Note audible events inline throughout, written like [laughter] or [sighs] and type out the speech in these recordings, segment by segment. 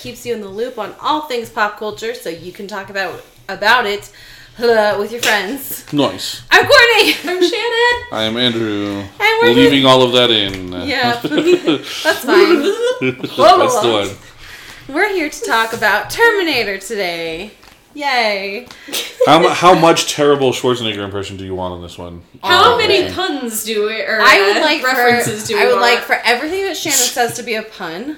keeps you in the loop on all things pop culture, so you can talk about about it uh, with your friends. Nice. I'm Courtney. [laughs] I'm Shannon. I am Andrew. And we're leaving all of that in. Yeah, [laughs] that's fine. [laughs] That's the one. We're here to talk about Terminator today. Yay! How, how much terrible Schwarzenegger impression do you want on this one? How Oh, many okay. puns do we, or I would uh, like references for do we I would want? like for everything that Shannon says to be a pun,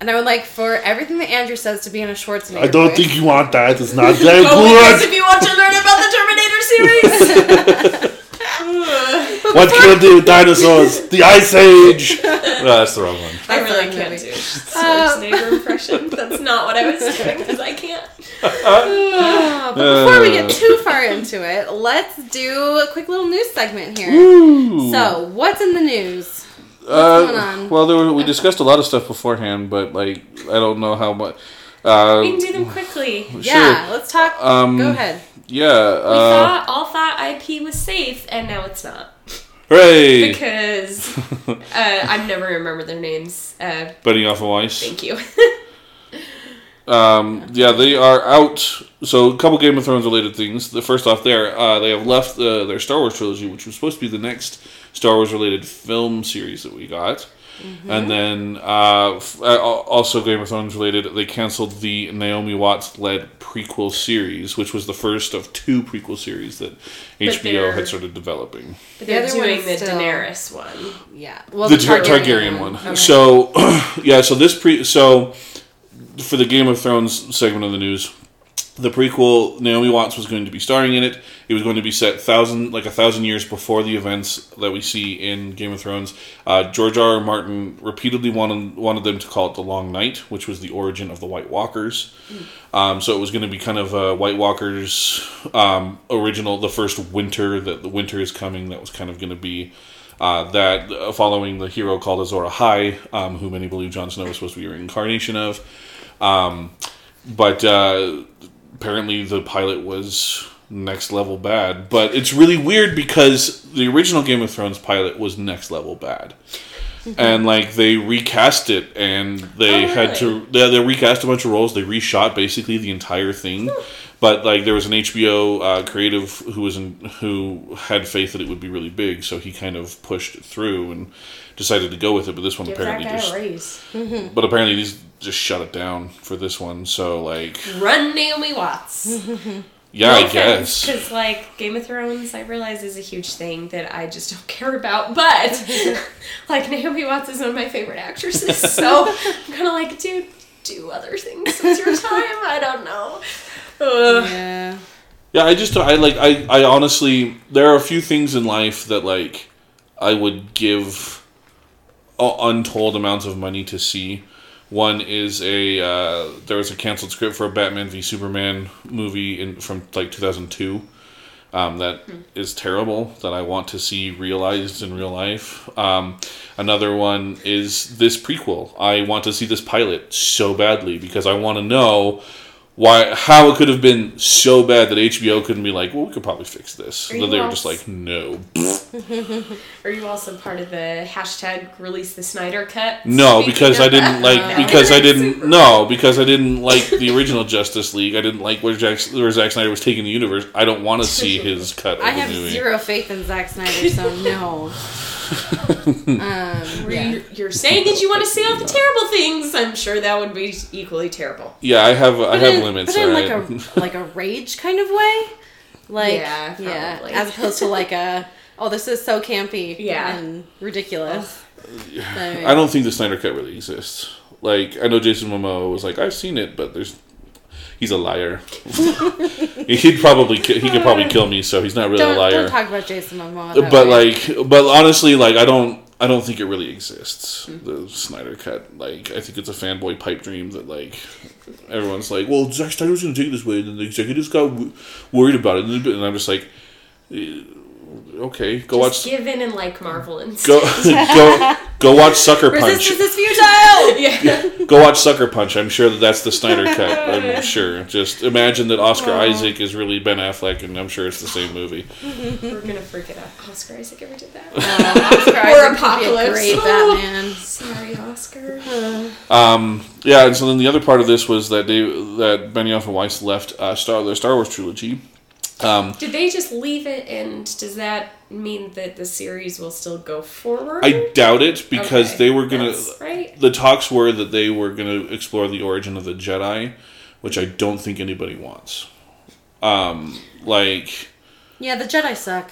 and I would like for everything that Andrew says to be in a Schwarzenegger. I don't voice. think you want that. It's not [laughs] that good. if you want to learn about the Terminator series, [laughs] What killed the dinosaurs? The Ice Age. [laughs] no, that's the wrong one. I really can't movie. do Schwarzenegger impression. That's not what I was doing because I can't. But before we Uh. get too far into it, let's do a quick little news segment here. Ooh. So, what's in the news? Uh, going on? Well, there were, we discussed a lot of stuff beforehand, but like I don't know how much. Uh, We can do them quickly. Yeah, let's talk. Um, Go ahead. Yeah. We Uh, thought all thought IP was safe, and now it's not hooray! because [laughs] uh, I never remember their names. Uh, Benioff and Weiss. thank you. [laughs] Um, yeah, they are out. So, a couple Game of Thrones related things. The first off, there uh, they have left uh, their Star Wars trilogy, which was supposed to be the next Star Wars related film series that we got. And then uh, f- uh, also Game of Thrones related, they canceled the Naomi Watts led prequel series, which was the first of two prequel series that HBO had started developing. But The they're other doing the still- Daenerys one. Yeah. Well, the Tar- Targaryen, one. Okay. So, [clears throat] yeah, so this pre so for the Game of Thrones segment of the news, the prequel Naomi Watts was going to be starring in it. It was going to be set thousand like a thousand years before the events that we see in Game of Thrones. Uh, George R. R. Martin repeatedly wanted wanted them to call it the Long Night, which was the origin of the White Walkers. Um, so it was going to be kind of uh, White Walkers um, original, the first winter that the winter is coming. That was kind of going to be uh, that uh, following the hero called Azor Ahai, um, who many believe Jon Snow was supposed to be a reincarnation of. Um, but uh, apparently the pilot was next level bad. But it's really weird because the original Game of Thrones pilot was next level bad. And like they recast it, and they Oh, had to they, they recast a bunch of roles. They reshot basically the entire thing, but like there was an HBO uh, creative who was in, who had faith that it would be really big, so he kind of pushed it through and decided to go with it. But this one Give apparently just [laughs] but apparently these just shut it down for this one. So like, Run Naomi Watts. [laughs] yeah, I guess. Because like Game of Thrones, I realize is a huge thing that I just don't [laughs] care about. But [laughs] like Naomi Watts is one of my favorite actresses, so I'm kind of like, dude, do other things with your time. I don't know. Ugh. Yeah. Yeah, I just I like I I honestly there are a few things in life that like I would give uh, untold amounts of money to see. One is a uh, there was a canceled script for a Batman v Superman movie in from like 2002. Um, that is terrible that I want to see realized in real life. Um, another one is this prequel. I want to see this pilot so badly because I want to know why how it could have been so bad that HBO couldn't be like, well, we could probably fix this. That they were just like, no, [laughs] Are you also part of the hashtag release the Snyder cut? no, because I didn't like No. because I [laughs] didn't no because I didn't like the original Justice League. I didn't like where Jack where Zack Snyder was taking the universe. I don't want to see his cut. Of I have movie. zero faith in Zack Snyder, so [laughs] no. Um, Were yeah. you, you're saying that you want to see all the terrible things. I'm sure that would be equally terrible. Yeah, I have I have in, limits. But in like a like a rage kind of way, like Yeah, yeah, as opposed to like a oh this is so campy Yeah. and ridiculous. I don't think the Snyder cut really exists. Like I know Jason Momoa was like, I've seen it, but there's he's a liar. [laughs] He'd probably ki- he could probably kill me, so he's not really don't, a liar. don't talk about Jason Momoa. but way. like, but honestly, like I don't I don't think it really exists. Hmm. The Snyder cut, like I think it's a fanboy pipe dream that like everyone's like, well, Zack Snyder was going to take it this way, and then the executives got w- worried about it, and I'm just like. Okay, go Just watch. give in and like Marvel and Go, [laughs] go, go watch Sucker Punch. Resistance is futile. [laughs] yeah. Go watch Sucker Punch. I'm sure that that's the Snyder cut. I'm [laughs] sure. Just imagine that Oscar Isaac is really Ben Affleck, and I'm sure it's the same movie. We're gonna freak it forget Oscar Isaac ever did that. Uh, Oscar Or Isaac could be a Apocalypse. great Batman. Sorry, Oscar. Um, yeah, and so then the other part of this was that they that Benioff and Weiss left uh, Star their Star Wars trilogy. Um, Did they just leave it, and does that mean that the series will still go forward? I doubt it because Okay, they were gonna. that's right. The talks were that they were gonna explore the origin of the Jedi, which I don't think anybody wants. Um, like, Yeah, the Jedi suck.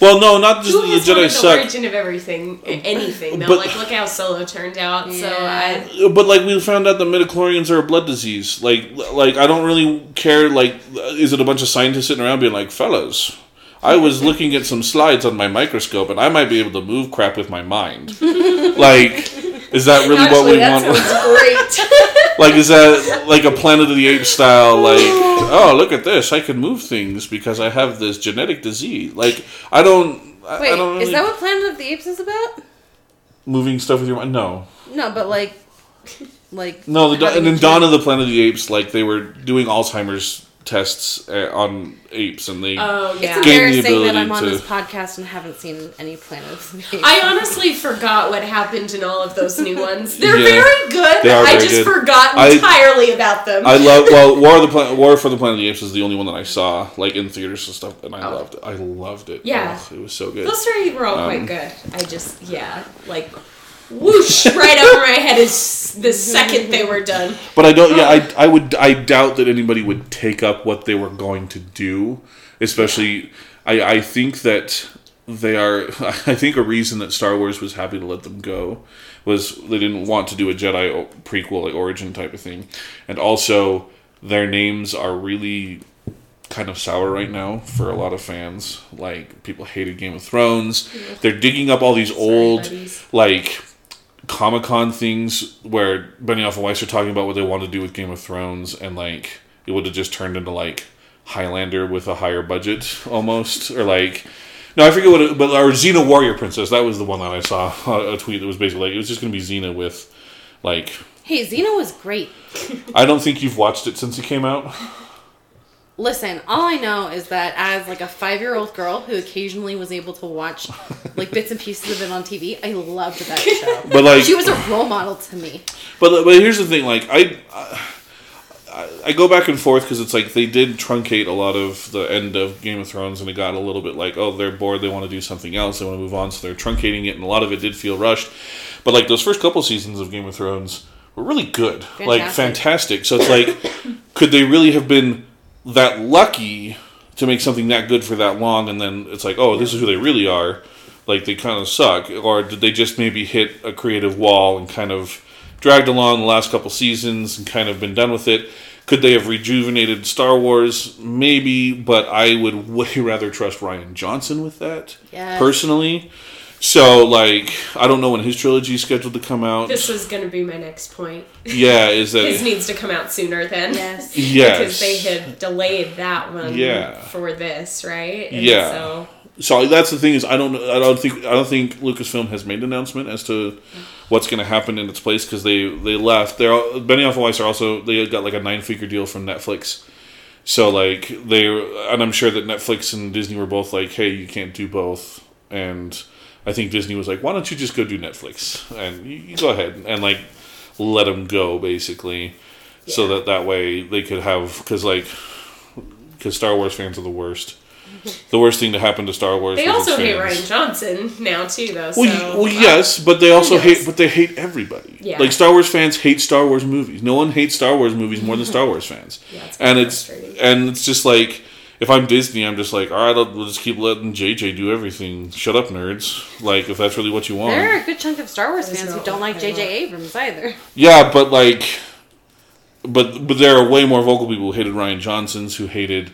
Well, no, not just Who that has the Jedi wanted the suck. origin of everything, a- anything though? But- like, look how Solo turned out. So I, But like we found out the midichlorians are a blood disease. Like like I don't really care. Like is it a bunch of scientists sitting around being like, fellas, I was looking at some slides on my microscope and I might be able to move crap with my mind. [laughs] like, is that really what actually, we that want? sounds [laughs] great. [laughs] like is that like a Planet of the Apes style? Like oh look at this, I can move things because I have this genetic disease. Like I don't. I- I Wait, don't really, is that what Planet of the Apes is about? moving stuff with your mind? No. No, but like, [laughs] like. No, the, and kid. Dawn of the Planet of the Apes, like they were doing Alzheimer's tests uh, on apes, and they Oh It's yeah. Gain the embarrassing that I'm ability on to- this podcast and haven't seen any Planet of the Apes. I honestly forgot what happened in all of those new [laughs] ones. They're Yeah. very good. They are I very just good. forgot I- entirely about them. I love. Well, [laughs] War of the Plan- War for the Planet of the Apes is the only one that I saw like in theaters and stuff, and I Oh. loved it. I loved it. Yeah. Ugh, it was so good. Those three were all Um, quite good. I just, yeah, like whoosh right over my head is the second they were done. But I don't. Yeah, I, I would. I doubt that anybody would take up what they were going to do. Especially, I, I think that they are. [laughs] I think a reason that Star Wars was happy to let them go was they didn't want to do a Jedi prequel, like origin type of thing, and also their names are really kind of sour right now for a lot of fans. Like people hated Game of Thrones. They're digging up all these old buddies. like Comic Con things where Benioff and Weiss are talking about what they want to do with Game of Thrones, and like it would have just turned into like Highlander with a higher budget almost, or like. No, I forget what it, but or Xena Warrior Princess. That was the one that I saw [laughs] a tweet that was basically like it was just going to be Xena with, like, Hey, Xena was great. I don't think you've watched it since it came out. [laughs] Listen, all I know is that as like a five year old girl who occasionally was able to watch like bits and pieces of it on TV, I loved that show. [laughs] But like, She was a role model to me. But but here's the thing, like I I, I go back and forth because it's like they did truncate a lot of the end of Game of Thrones, and it got a little bit like oh they're bored, they want to do something else, they want to move on, so they're truncating it, and a lot of it did feel rushed. But like those first couple seasons of Game of Thrones were really good, like fantastic. So it's like, could they really have been that lucky to make something that good for that long, and then it's like oh this is who they really are, like they kind of suck, or did they just maybe hit a creative wall and kind of dragged along the last couple seasons and kind of been done with it. Could they have rejuvenated Star Wars? Maybe, but I would way [laughs] rather trust Rian Johnson with that Yes. personally. So, like, I don't know when his trilogy is scheduled to come out. This was going to be my next point. yeah, is that His needs to come out sooner then. Yes. [laughs] yes? Because they had delayed that one Yeah. for this, right? And Yeah. So So that's the thing is I don't I don't think I don't think Lucasfilm has made an announcement as to what's going to happen in its place because they they left. They're all, Benioff and Weiss are also they got like a nine figure deal from Netflix. So like they and I'm sure that Netflix and Disney were both like, hey, you can't do both. And I think Disney was like, why don't you just go do Netflix and you, you go ahead and like let them go basically, so that that way they could have because like because Star Wars fans are the worst. The worst thing to happen to Star Wars. they also hate. Rian Johnson now too, though. Well, so well, yes, but they also hate, but they hate everybody. Yeah. Like Star Wars fans hate Star Wars movies. No one hates Star Wars movies more than Star [laughs] Wars fans. Yeah, it's and it's and it's just like if I'm Disney, I'm just like, all right, I'll, we'll just keep letting JJ do everything. Shut up, nerds. Like if that's really what you want. There are a good chunk of Star Wars That is fans who don't like J.J. Abrams either. Yeah, but like, but but there are way more vocal people who hated Rian Johnson's, who hated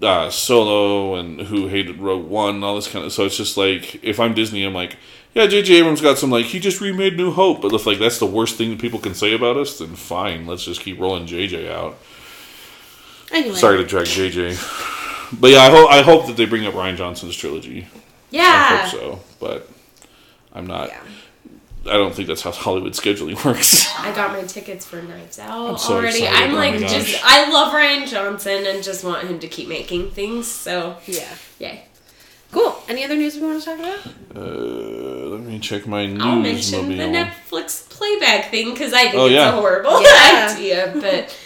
uh, Solo, and who hated Rogue One, and all this kind of. So it's just like, if I'm Disney, I'm like, yeah, J.J. Abrams got some like he just remade New Hope, but if like that's the worst thing that people can say about us, then fine, let's just keep rolling J.J. out. Anyway, Sorry to drag J.J. But yeah, I hope I hope that they bring up Rian Johnson's trilogy Yeah, I hope so, but I'm not. Yeah. I don't think that's how Hollywood scheduling [laughs] works. I got my tickets for Knives Out I'm so already. excited. I'm Oh like my just I love Rian Johnson and just want him to keep making things. So Yeah. yay. Cool. Any other news we want to talk about? Uh, let me check my news I'll mention the. Netflix playback thing because I think Oh, it's yeah. a horrible Yeah. [laughs] idea. But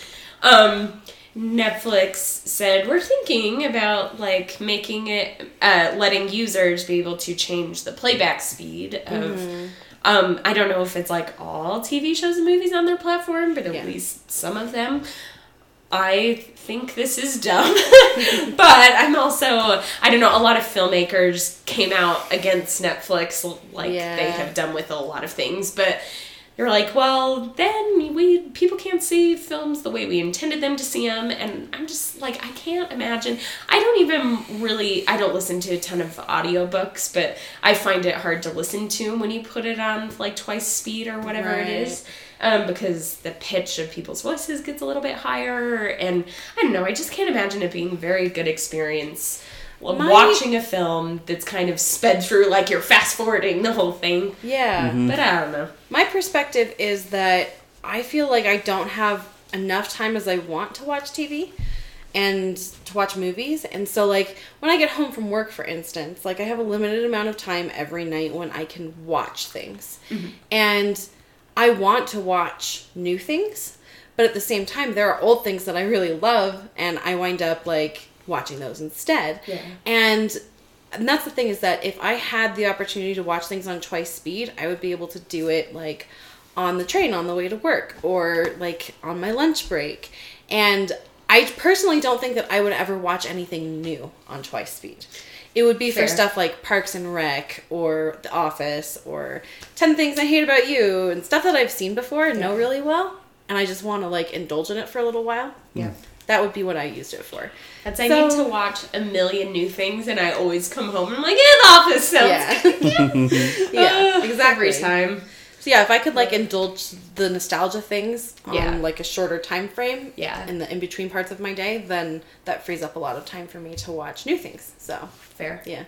um, Netflix said we're thinking about like making it, uh, letting users be able to change the playback speed of. Mm-hmm. Um, I don't know if it's like all TV shows and movies on their platform, but at Yeah. least some of them. I think this is dumb, [laughs] but I'm also I don't know. A lot of filmmakers came out against Netflix, like Yeah. they have done with a lot of things, but you're like, well, then we people can't see films the way we intended them to see them, and I'm just like, I can't imagine. I don't even really I don't listen to a ton of audiobooks, but I find it hard to listen to when you put it on like twice speed or whatever Right. it is um, because the pitch of people's voices gets a little bit higher, and I don't know. I just can't imagine it being a very good experience. Well, My- Watching a film that's kind of sped through, like you're fast forwarding the whole thing. Yeah. Mm-hmm. But I don't know. My perspective is that I feel like I don't have enough time as I want to watch TV and to watch movies. And so like when I get home from work for instance, like I have a limited amount of time every night when I can watch things. Mm-hmm. And I want to watch new things, but at the same time there are old things that I really love and I wind up like watching those instead. Yeah. And and that's the thing is that if I had the opportunity to watch things on twice speed, I would be able to do it like on the train on the way to work or like on my lunch break. And I personally don't think that I would ever watch anything new on twice speed. It would be for stuff like Parks and Rec or The Office or 10 Things I Hate About You and stuff that I've seen before and know really well. And I just want to like indulge in it for a little while. Yeah. That would be what I used it for. That's I So- need to watch a million new things, and I always come home and I'm like, yeah, The Office sounds Yeah. [laughs] good. [laughs] yeah, Uh, exactly. Every time. So yeah, if I could like indulge the nostalgia things on Yeah. like a shorter time frame, Yeah. in the in between parts of my day, then that frees up a lot of time for me to watch new things. So Fair. yeah,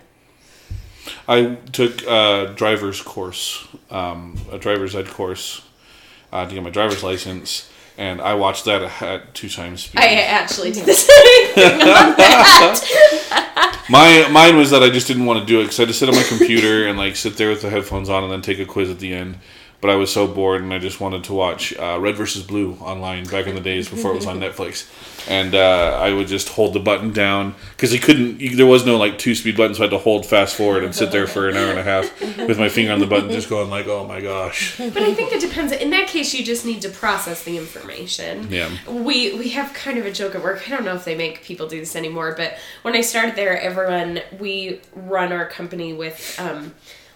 I took a driver's course, um, a driver's ed course, uh, to get my driver's license, and I watched that at two times speed. I actually did the same thing on [laughs] that. My mine was that I just didn't want to do it because I had to sit on my computer and like sit there with the headphones on and then take a quiz at the end. But I was so bored and I just wanted to watch uh, Red versus Blue online back in the days before it was on Netflix, and uh, I would just hold the button down because you couldn't. You, there was no like two speed button, so I had to hold fast forward and sit there for an hour and a half with my finger on the button, just going like, "Oh my gosh." But I think it depends. In that case, you just need to process the information. Yeah. We we have kind of a joke at work. I don't know if they make people do this anymore, but when I started there, everyone we run our company with um,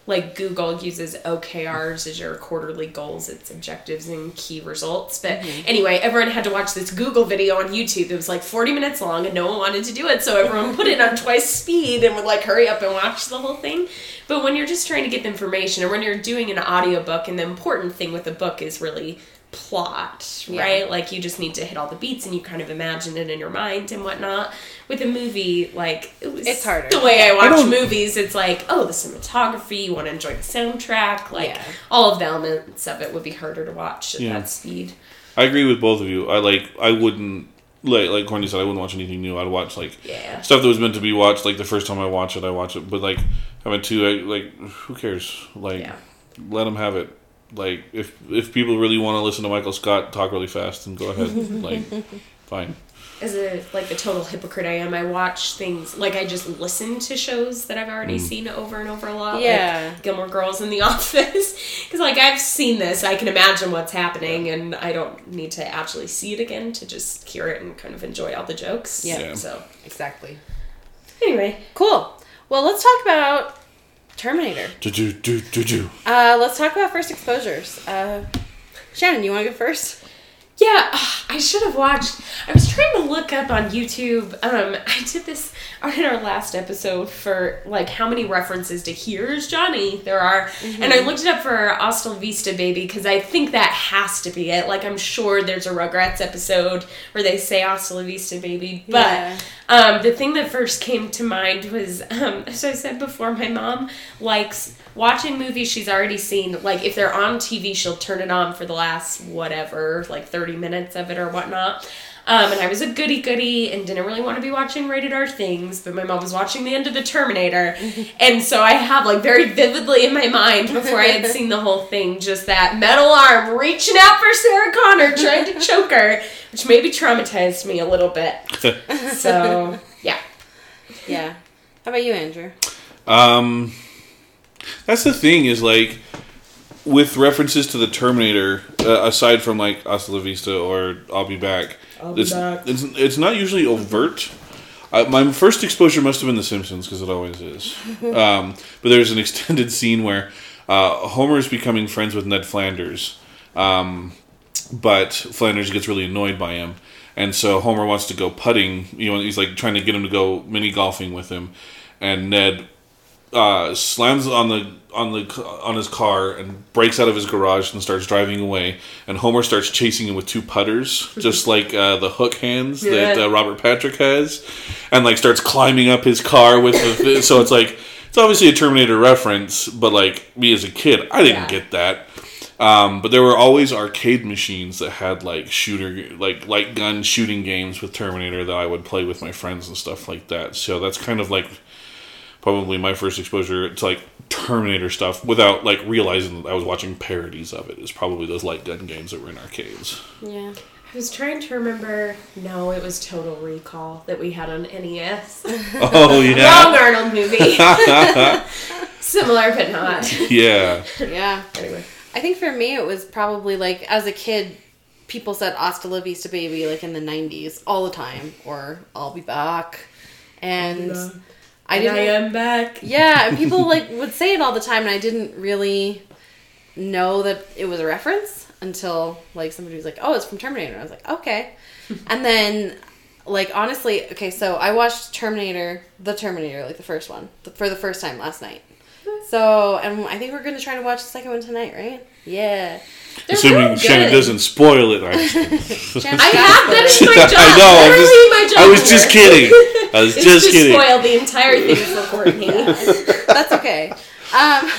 like Google uses OKRs as your quarterly goals, its objectives and key results. But mm-hmm. anyway, everyone had to watch this Google video on YouTube. It was like 40 minutes long and no one wanted to do it. So everyone put it on twice speed and would like hurry up and watch the whole thing. But when you're just trying to get the information or when you're doing an audiobook and the important thing with a book is really plot, Yeah. right? Like you just need to hit all the beats and you kind of imagine it in your mind and whatnot. With a movie, like it was It's harder. The way I I watch don't- movies, it's like, oh, the cinematography, you want to enjoy the soundtrack, like Yeah. all of the elements of it would be harder to watch at Yeah. that speed. I agree with both of you. I like. I wouldn't like like Courtney said. I wouldn't watch anything new. I'd watch like Yeah. stuff that was meant to be watched. Like the first time I watch it, I watch it. But like having two, I, like who cares? Like Yeah. let them have it. Like if if people really want to listen to Michael Scott talk really fast, then go ahead. [laughs] like fine. As a like the total hypocrite I am, I watch things like I just listen to shows that I've already mm. seen over and over a lot. like Yeah. Gilmore Girls in The [laughs] Office, because like I've seen this, I can imagine what's happening, and I don't need to actually see it again to just hear it and kind of enjoy all the jokes. Yeah. Yeah. So exactly. anyway, Cool. Well, let's talk about Terminator. Do do do do do. Uh, let's talk about first exposures. Uh, Shannon, you want to go first? Yeah, I should have watched. I was trying to look up on YouTube. Um, I did this in our last episode for like how many references to "Here's Johnny" there are, and I looked it up for "Hasta la Vista, Baby" because I think that has to be it. Like I'm sure there's a Rugrats episode where they say "Hasta la Vista, Baby," but Yeah. um, the thing that first came to mind was, um, [laughs] as I said before, my mom likes watching movies she's already seen. Like, if they're on TV, she'll turn it on for the last whatever, like 30 minutes of it or whatnot. Um, and I was a goody goody and didn't really want to be watching rated R things, but my mom was watching the end of The Terminator. [laughs] and so I have, like, very vividly in my mind before I had seen the whole thing, just that metal arm reaching out for Sarah Connor, trying to choke her, which maybe traumatized me a little bit. [laughs] So, yeah. Yeah. How about you, Andrew? Um, that's the thing is like with references to the Terminator, uh, aside from like Hasta la Vista or I'll Be Back, be it's, back. it's it's not usually overt. Uh, my first exposure must have been The Simpsons because it always is. [laughs] Um, but there's an extended [laughs] scene where uh, Homer is becoming friends with Ned Flanders, um, but Flanders gets really annoyed by him, and so Homer wants to go putting. You know, he's like trying to get him to go mini golfing with him, and Ned uh, slams on the on the on his car and breaks out of his garage and starts driving away. And Homer starts chasing him with two putters, [laughs] just like uh, the hook hands that uh, Robert Patrick has, and like starts climbing up his car with the. [laughs] so it's like it's obviously a Terminator reference, but like me as a kid, I didn't Yeah. get that. Um, but there were always arcade machines that had like shooter, like light gun shooting games with Terminator that I would play with my friends and stuff like that. So that's kind of like probably my first exposure to like Terminator stuff without like realizing that I was watching parodies of it. Is probably those light gun games that were in arcades. Yeah. I was trying to remember. No, it was Total Recall that we had on NES. [laughs] Oh Wrong yeah, Arnold movie. [laughs] Similar, but not. yeah. Yeah. Anyway. I think for me, it was probably like as a kid, people said "Hasta la vista, baby" like in the '90s all the time, or "I'll be back," and I didn't. I am back. [laughs] yeah, and people like would say it all the time, and I didn't really know that it was a reference until like somebody was like, "Oh, it's from Terminator." I was like, "Okay," [laughs] and then like honestly, okay, so I watched Terminator, the Terminator, like the first one, th- for the first time last night. Hmm. So, and I think we're going to try to watch the second one tonight, right? Yeah. They're Assuming real Shannon doesn't spoil it. I'm [laughs] [laughs] [laughs] just kidding. I have that is my job. I know. I'm Literally my job I was just kidding. I was It's just to kidding. spoil the entire thing for Courtney. That's okay. Um,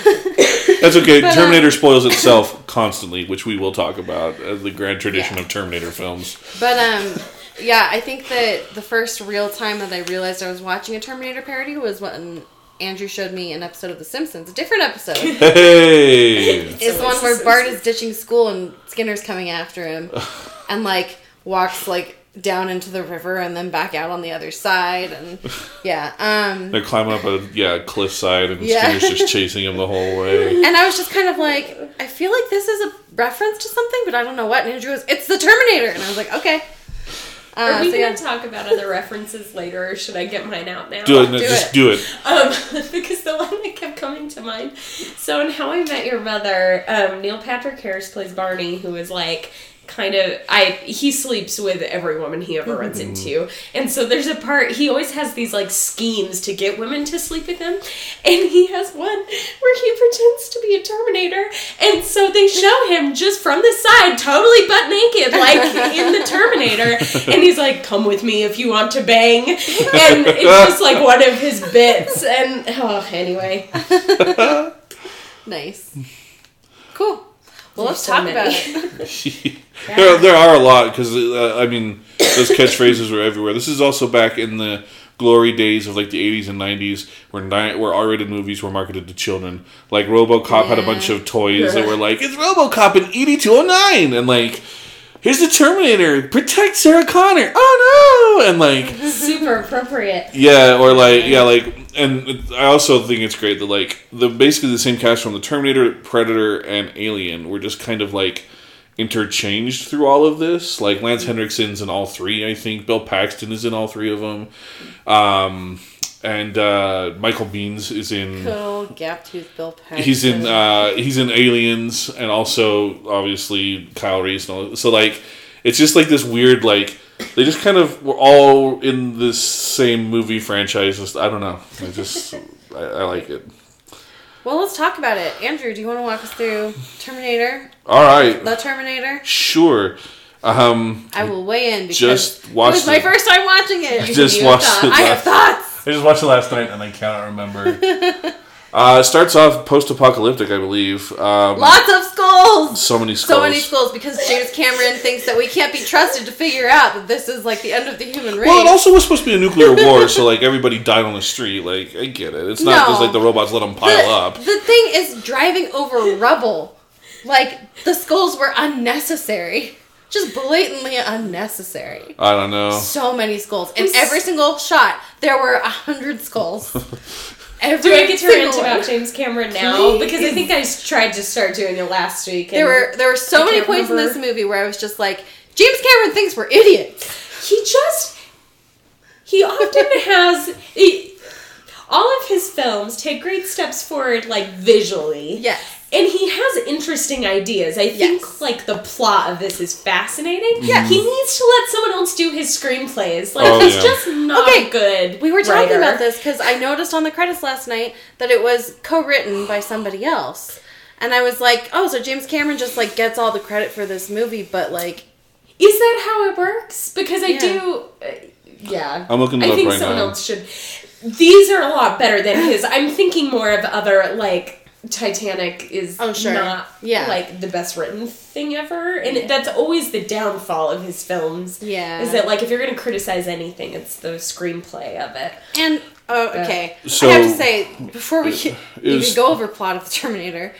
That's okay. But, um, Terminator spoils itself constantly, which we will talk about as the grand tradition Yeah. of Terminator films. but um, yeah, I think that the first real time that I realized I was watching a Terminator parody was when Andrew showed me an episode of The Simpsons, a different episode. [laughs] Hey, It's the one where Bart is ditching school and Skinner's coming after him, [laughs] and like walks like down into the river and then back out on the other side, and [laughs] yeah, um, they're climbing up a yeah cliffside, and Yeah. Skinner's just chasing him the whole way. and I was just kind of like, I feel like this is a reference to something, but I don't know what. And Andrew goes, "It's the Terminator," and I was like, okay. Uh, Are we so gonna yeah. talk about other references later, or should I get mine out now? Do it, no, Do just it. do it. Um, [laughs] because the one that kept coming to mind. So in How I Met Your Mother, um, Neil Patrick Harris plays Barney, who is like kind of I he sleeps with every woman he ever runs mm-hmm. into. And so there's a part he always has these like schemes to get women to sleep with him. And he has one where he pretends to be a Terminator. And so they show him just from the side, totally butt naked, like in the Terminator. And he's like, Come with me if you want to bang. And it's just like one of his bits. And oh anyway. [laughs] Nice. Cool. Well, let's so talk many. about it. [laughs] [laughs] there, there are a lot because uh, I mean those catchphrases were everywhere. This is also back in the glory days of like the 80s and 90s where ni- where R-rated movies were marketed to children. Like RoboCop had a bunch of toys that were [laughs] like it's RoboCop in ED-209 and like here's the Terminator protect Sarah Connor. Oh no! And like [laughs] Super appropriate. yeah, or like yeah, like, and I also think it's great that like the basically the same cast from the Terminator, Predator, and Alien were just kind of like interchanged through all of this. Like Lance Henriksen's in all three, I think. Bill Paxton is in all three of them, um, and uh, Michael Biehn is in. Good old gap tooth Bill Paxton. He's in uh, he's in Aliens, and also obviously Kyle Reese. And all, so like, It's just like this weird like they just kind of were all in this same movie franchise. Just I don't know. I just [laughs] I, I like it. Well, let's talk about it. Andrew, do you want to walk us through Terminator? All right, The Terminator? sure. Um, I will weigh in because Just it watched was my it. first time watching it. I just watched it. I have thoughts. I just watched it last night and I cannot remember. [laughs] uh, it starts off post-apocalyptic, I believe. Um, Lots of skulls. so many skulls. So many skulls because James Cameron thinks that we can't be trusted to figure out that this is like the end of the human race. Well, it also was supposed to be a nuclear war, [laughs] so like everybody died on the street. Like I get it. It's not No. just like the robots let them the, pile up. the thing is driving over rubble. Like the skulls were unnecessary. Just blatantly unnecessary. I don't know. So many skulls. In every single shot, there were a hundred skulls. [laughs] Every Do I get to single rant one. about James Cameron now? Because I think I tried to start doing it last week. There were there were so I many can't points in this movie where I was just like, James Cameron thinks we're idiots. he just he often [laughs] has he, all of his films take great steps forward like visually Yes. And he has interesting ideas i think Yes. like the plot of this is fascinating Yes. he needs to let someone else do his screenplays like Oh, he's yeah. just not Okay, good We were talking writer. about this because I noticed on the credits last night that it was co-written by somebody else, and I was like, "Oh, so James Cameron just like gets all the credit for this movie, but like, is that how it works because i Yeah. do uh, yeah I'm looking it i up think right someone now. else should these are a lot better than his i'm thinking more of other like Titanic is Oh, sure. not Yeah. like the best written thing ever, and Yeah. that's always the downfall of his films. yeah." Is that like if you're gonna criticize anything, it's the screenplay of it. and oh, okay, So- I have to say before we uh, it even was- go over plot of the Terminator,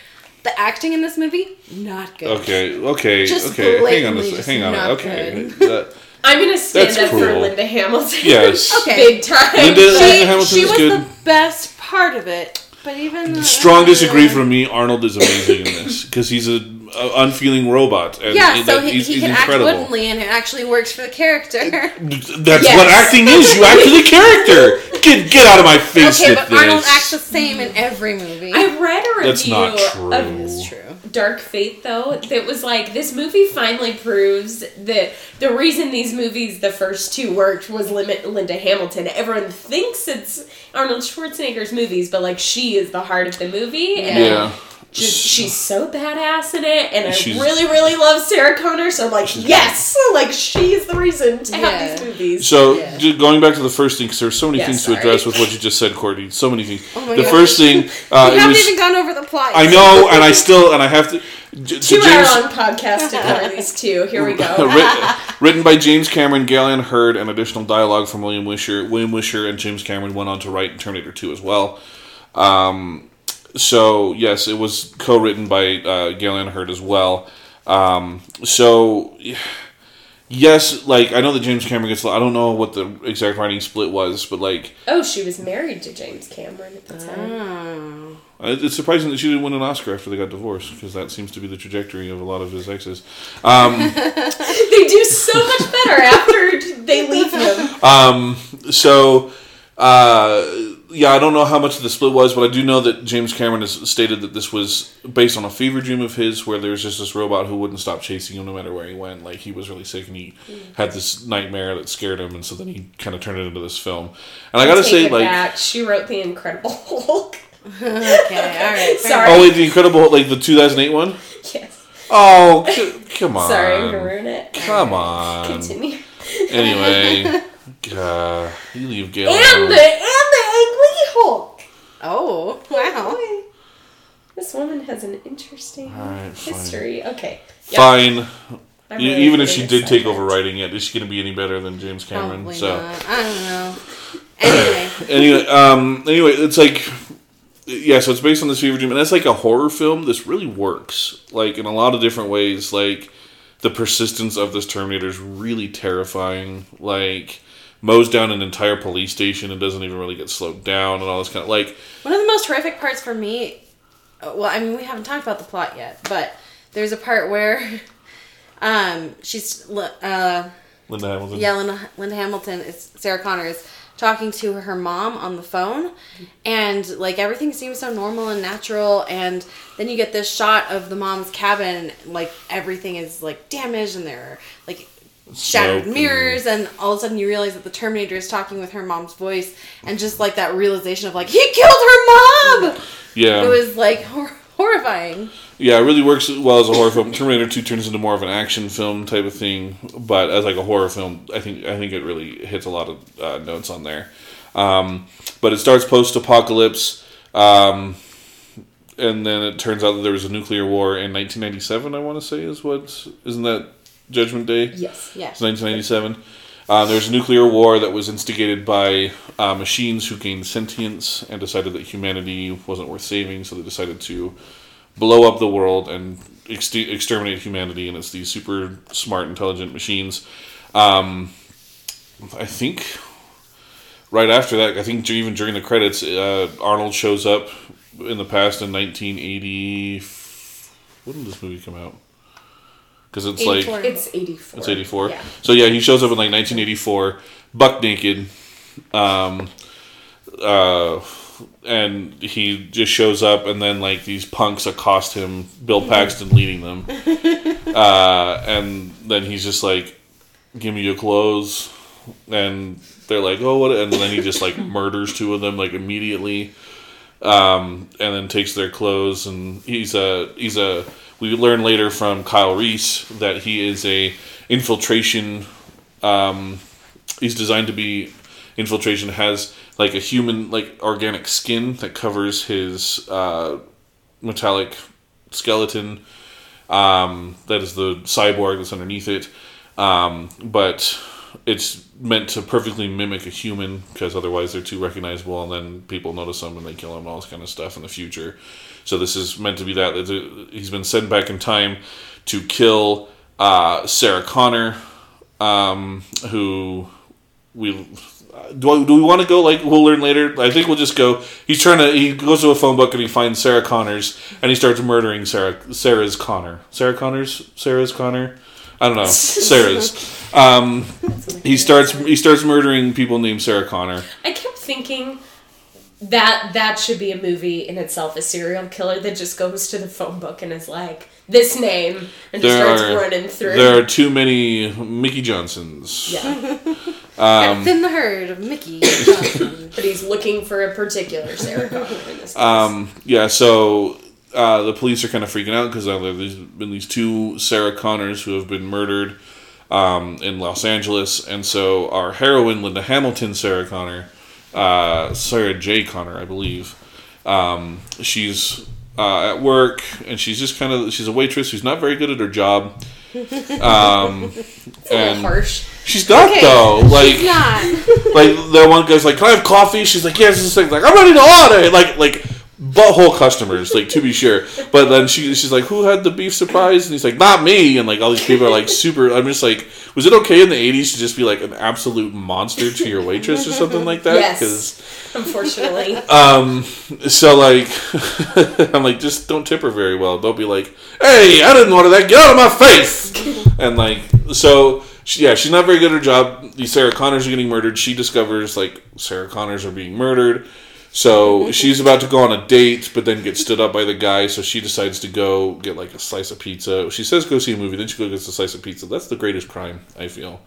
the acting in this movie not good. Okay, okay, Just okay. Hang on a blatantly sec. just Hang on. Okay. That- [laughs] I'm gonna stand That's up for. Linda Hamilton. Yes. Okay. [laughs] big time. Linda- She, Linda Hamilton's she was good. the best part of it, but even Strong disagree from me. Arnold is amazing in this because he's a, a unfeeling robot. And Yeah, and so he, he's, he can incredible. act woodenly, and it actually works for the character. That's Yes. what acting is. You act for the character. Get get out of my face okay, with but this. Arnold acts the same in every movie. I read a review That's not true. of It's true. Dark Fate though that was like this movie finally proves that the reason these movies the first two worked was limit Linda Hamilton. Everyone thinks it's Arnold Schwarzenegger's movies, but like she is the heart of the movie and yeah. Just, she's so badass in it and I She's- really really love Sarah Connor so I'm like She's yes [laughs] like she's the reason to Yeah. have these movies. So Yeah. ju- going back to the first thing, because there's so many Yeah, things sorry. to address with what you just said, Courtney. So many things. Oh the gosh. first thing, [laughs] uh, we haven't was. even gone over the plot. I know, and I still, and I have to. J- Two James- hour long podcast to cover these two. Here we go. [laughs] written, written by James Cameron, Gale Anne Hurd, and additional dialogue from William Wisher. William Wisher and James Cameron went on to write Terminator 2 as well. Um, so, yes, it was co written by uh, Gale Anne Hurd as well. Um, so, yes, like, I know that James Cameron gets. I don't know what the exact writing split was, but, like, Oh, she was married to James Cameron at the time. Oh. it's surprising that she didn't win an Oscar after they got divorced, because that seems to be the trajectory of a lot of his exes. Um, [laughs] They do so much better after they leave him. Um, so, uh, yeah, I don't know how much of the split was, but I do know that James Cameron has stated that this was based on a fever dream of his, where there was just this robot who wouldn't stop chasing him no matter where he went. Like he was really sick and he had this nightmare that scared him, and so then he kind of turned it into this film. And I gotta say, like, back. she wrote the Incredible Hulk. [laughs] Okay, all right. Sorry. oh wait, the Incredible, like the 2008 one. Yes. Oh, [laughs] c- come on, Sorry, I'm gonna ruin it. come on. Continue. Anyway, [laughs] uh, you leave Gail. And the and the Angry Hulk. Oh, wow. [laughs] Boy. This woman has an interesting Alright, fine. history. Okay. Yep. Fine. I'm really Even if she did take over writing it, is she going to be any better than James Cameron? Probably so not. I don't know. [coughs] Anyway, anyway, um, anyway, it's like yeah, so it's based on this fever dream, and it's like a horror film. This really works, like in a lot of different ways. Like the persistence of this Terminator is really terrifying. Like mows down an entire police station and doesn't even really get slowed down, and all this kind of like one of the most horrific parts for me. uh, Well, I mean, we haven't talked about the plot yet, but there's a part where, [laughs] um, she's uh, Linda Hamilton. yeah, Linda, Linda Hamilton is Sarah Connor is talking to her mom on the phone, and like everything seems so normal and natural, and then you get this shot of the mom's cabin, and like everything is like damaged, and there are like shattered and- mirrors, and all of a sudden you realize that the Terminator is talking with her mom's voice, and just like that realization of like he killed her mom. Yeah, It was like hor- horrifying. yeah, it really works well as a horror film. Terminator Two turns into more of an action film type of thing, but as like a horror film, I think I think it really hits a lot of uh, notes on there. Um, but it starts post apocalypse, um, and then it turns out that there was a nuclear war in 1997. I want to say is what isn't that Judgment Day? Yes. Yes. It's 1997. Uh, there's a nuclear war that was instigated by uh, machines who gained sentience and decided that humanity wasn't worth saving, so they decided to blow up the world and ex- exterminate humanity. And it's these super smart, intelligent machines. Um, I think right after that, I think even during the credits, uh, Arnold shows up in the past in 1980. When did this movie come out? Because it's like It's 84. it's 84. Yeah. So yeah, he shows up in like 1984, buck naked. Um, uh, and he just shows up, and then like these punks accost him, Bill Paxton leading them. [laughs] Uh, and then he's just like, "Give me your clothes," and they're like, "Oh, what?" And then he just like [laughs] murders two of them like immediately. Um, and then takes their clothes, and he's a he's a. We learn later from Kyle Reese that he is a infiltration. Um, he's designed to be infiltration has like a human like organic skin that covers his uh, metallic skeleton. Um, that is the cyborg that's underneath it, um, but it's meant to perfectly mimic a human because otherwise they're too recognizable, and then people notice them and they kill them all this kind of stuff in the future. So this is meant to be that. He's been sent back in time to kill uh, Sarah Connor, um, who we do. I, do we want to go? Like we'll learn later. I think we'll just go. He's trying to. He goes to a phone book and he finds Sarah Connors and he starts murdering Sarah. Sarah's Connor. Sarah Connors. Sarah's Connor. I don't know. [laughs] Sarah's. Um, he starts. He starts murdering people named Sarah Connor. I kept thinking that that should be a movie in itself, a serial killer that just goes to the phone book and is like, this name, and just starts are running through. there are too many Mickey Johnsons. yeah. [laughs] Um, Thin the herd of Mickey. [laughs] Johnson. But he's looking for a particular Sarah Connor in this case. Um, yeah, so uh, the police are kind of freaking out because there's been these two Sarah Connors who have been murdered um, in Los Angeles, and so our heroine, Linda Hamilton, Sarah Connor, uh, Sarah J. Connor, I believe, um, she's uh, at work and she's just kind of she's a waitress who's not very good at her job. Um, [laughs] it's a and harsh. she's not Okay, though. Like She's not. like the one guy's like, "Can I have coffee?" She's like, "Yes." Like, like I'm ready to order. Like like butthole customers, like to be sure. But then she she's like, "Who had the beef surprise?" And he's like, "Not me." And like all these people are like super. I'm just like, was it okay in the '80s to just be like an absolute monster to your waitress or something like that? Yes. Unfortunately. Um. So like, [laughs] I'm like, just don't tip her very well. Don't be like, "Hey, I didn't order that. Get out of my face!" and like, so she, yeah, she's not very good at her job. These Sarah Connors are getting murdered. She discovers like Sarah Connors are being murdered. So she's about to go on a date, but then gets stood up by the guy. So she decides to go get like a slice of pizza. She says go see a movie, then she goes gets a slice of pizza. That's the greatest crime I feel.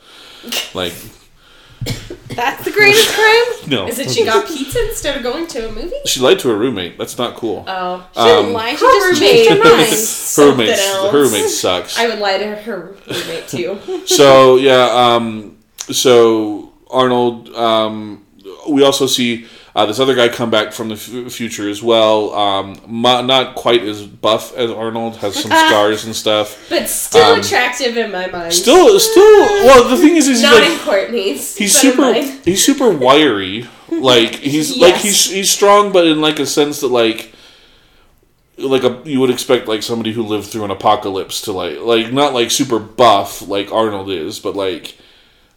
Like That's the greatest crime. [laughs] no, Is it she got pizza instead of going to a movie? she lied to her roommate. That's not cool. Oh. She didn't Um, lie. She Her just roommate. changed her mind. her roommate, else. her roommate sucks. I would lie to her roommate too. [laughs] [laughs] so yeah, um, so Arnold. Um, we also see uh, this other guy come back from the f- future as well. Um, mo- not quite as buff as Arnold, has some [laughs] scars and stuff. But still Um, attractive in my mind. Still, still. Well, the thing is, is he's Not in Courtney's. he's super. He's super wiry. Like he's [laughs] like he's he's strong, but in like a sense that like. Like a, you would expect like somebody who lived through an apocalypse to like like not like super buff like Arnold is, but like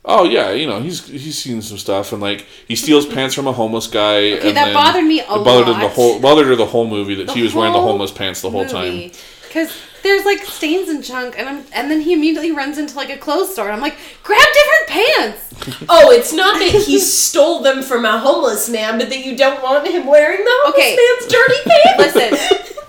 oh yeah, you know he's he's seen some stuff and like he steals [laughs] pants from a homeless guy. Okay, and that then bothered me a it bothered him the whole bothered her the whole movie that The he was wearing the homeless pants the whole time. Because there's like stains and junk, and I'm, and then he immediately runs into like a clothes store, and I'm like, grab different pants. [laughs] Oh, it's not that he stole them from a homeless man, but that you don't want him wearing the homeless Okay. man's dirty pants. Listen, [laughs]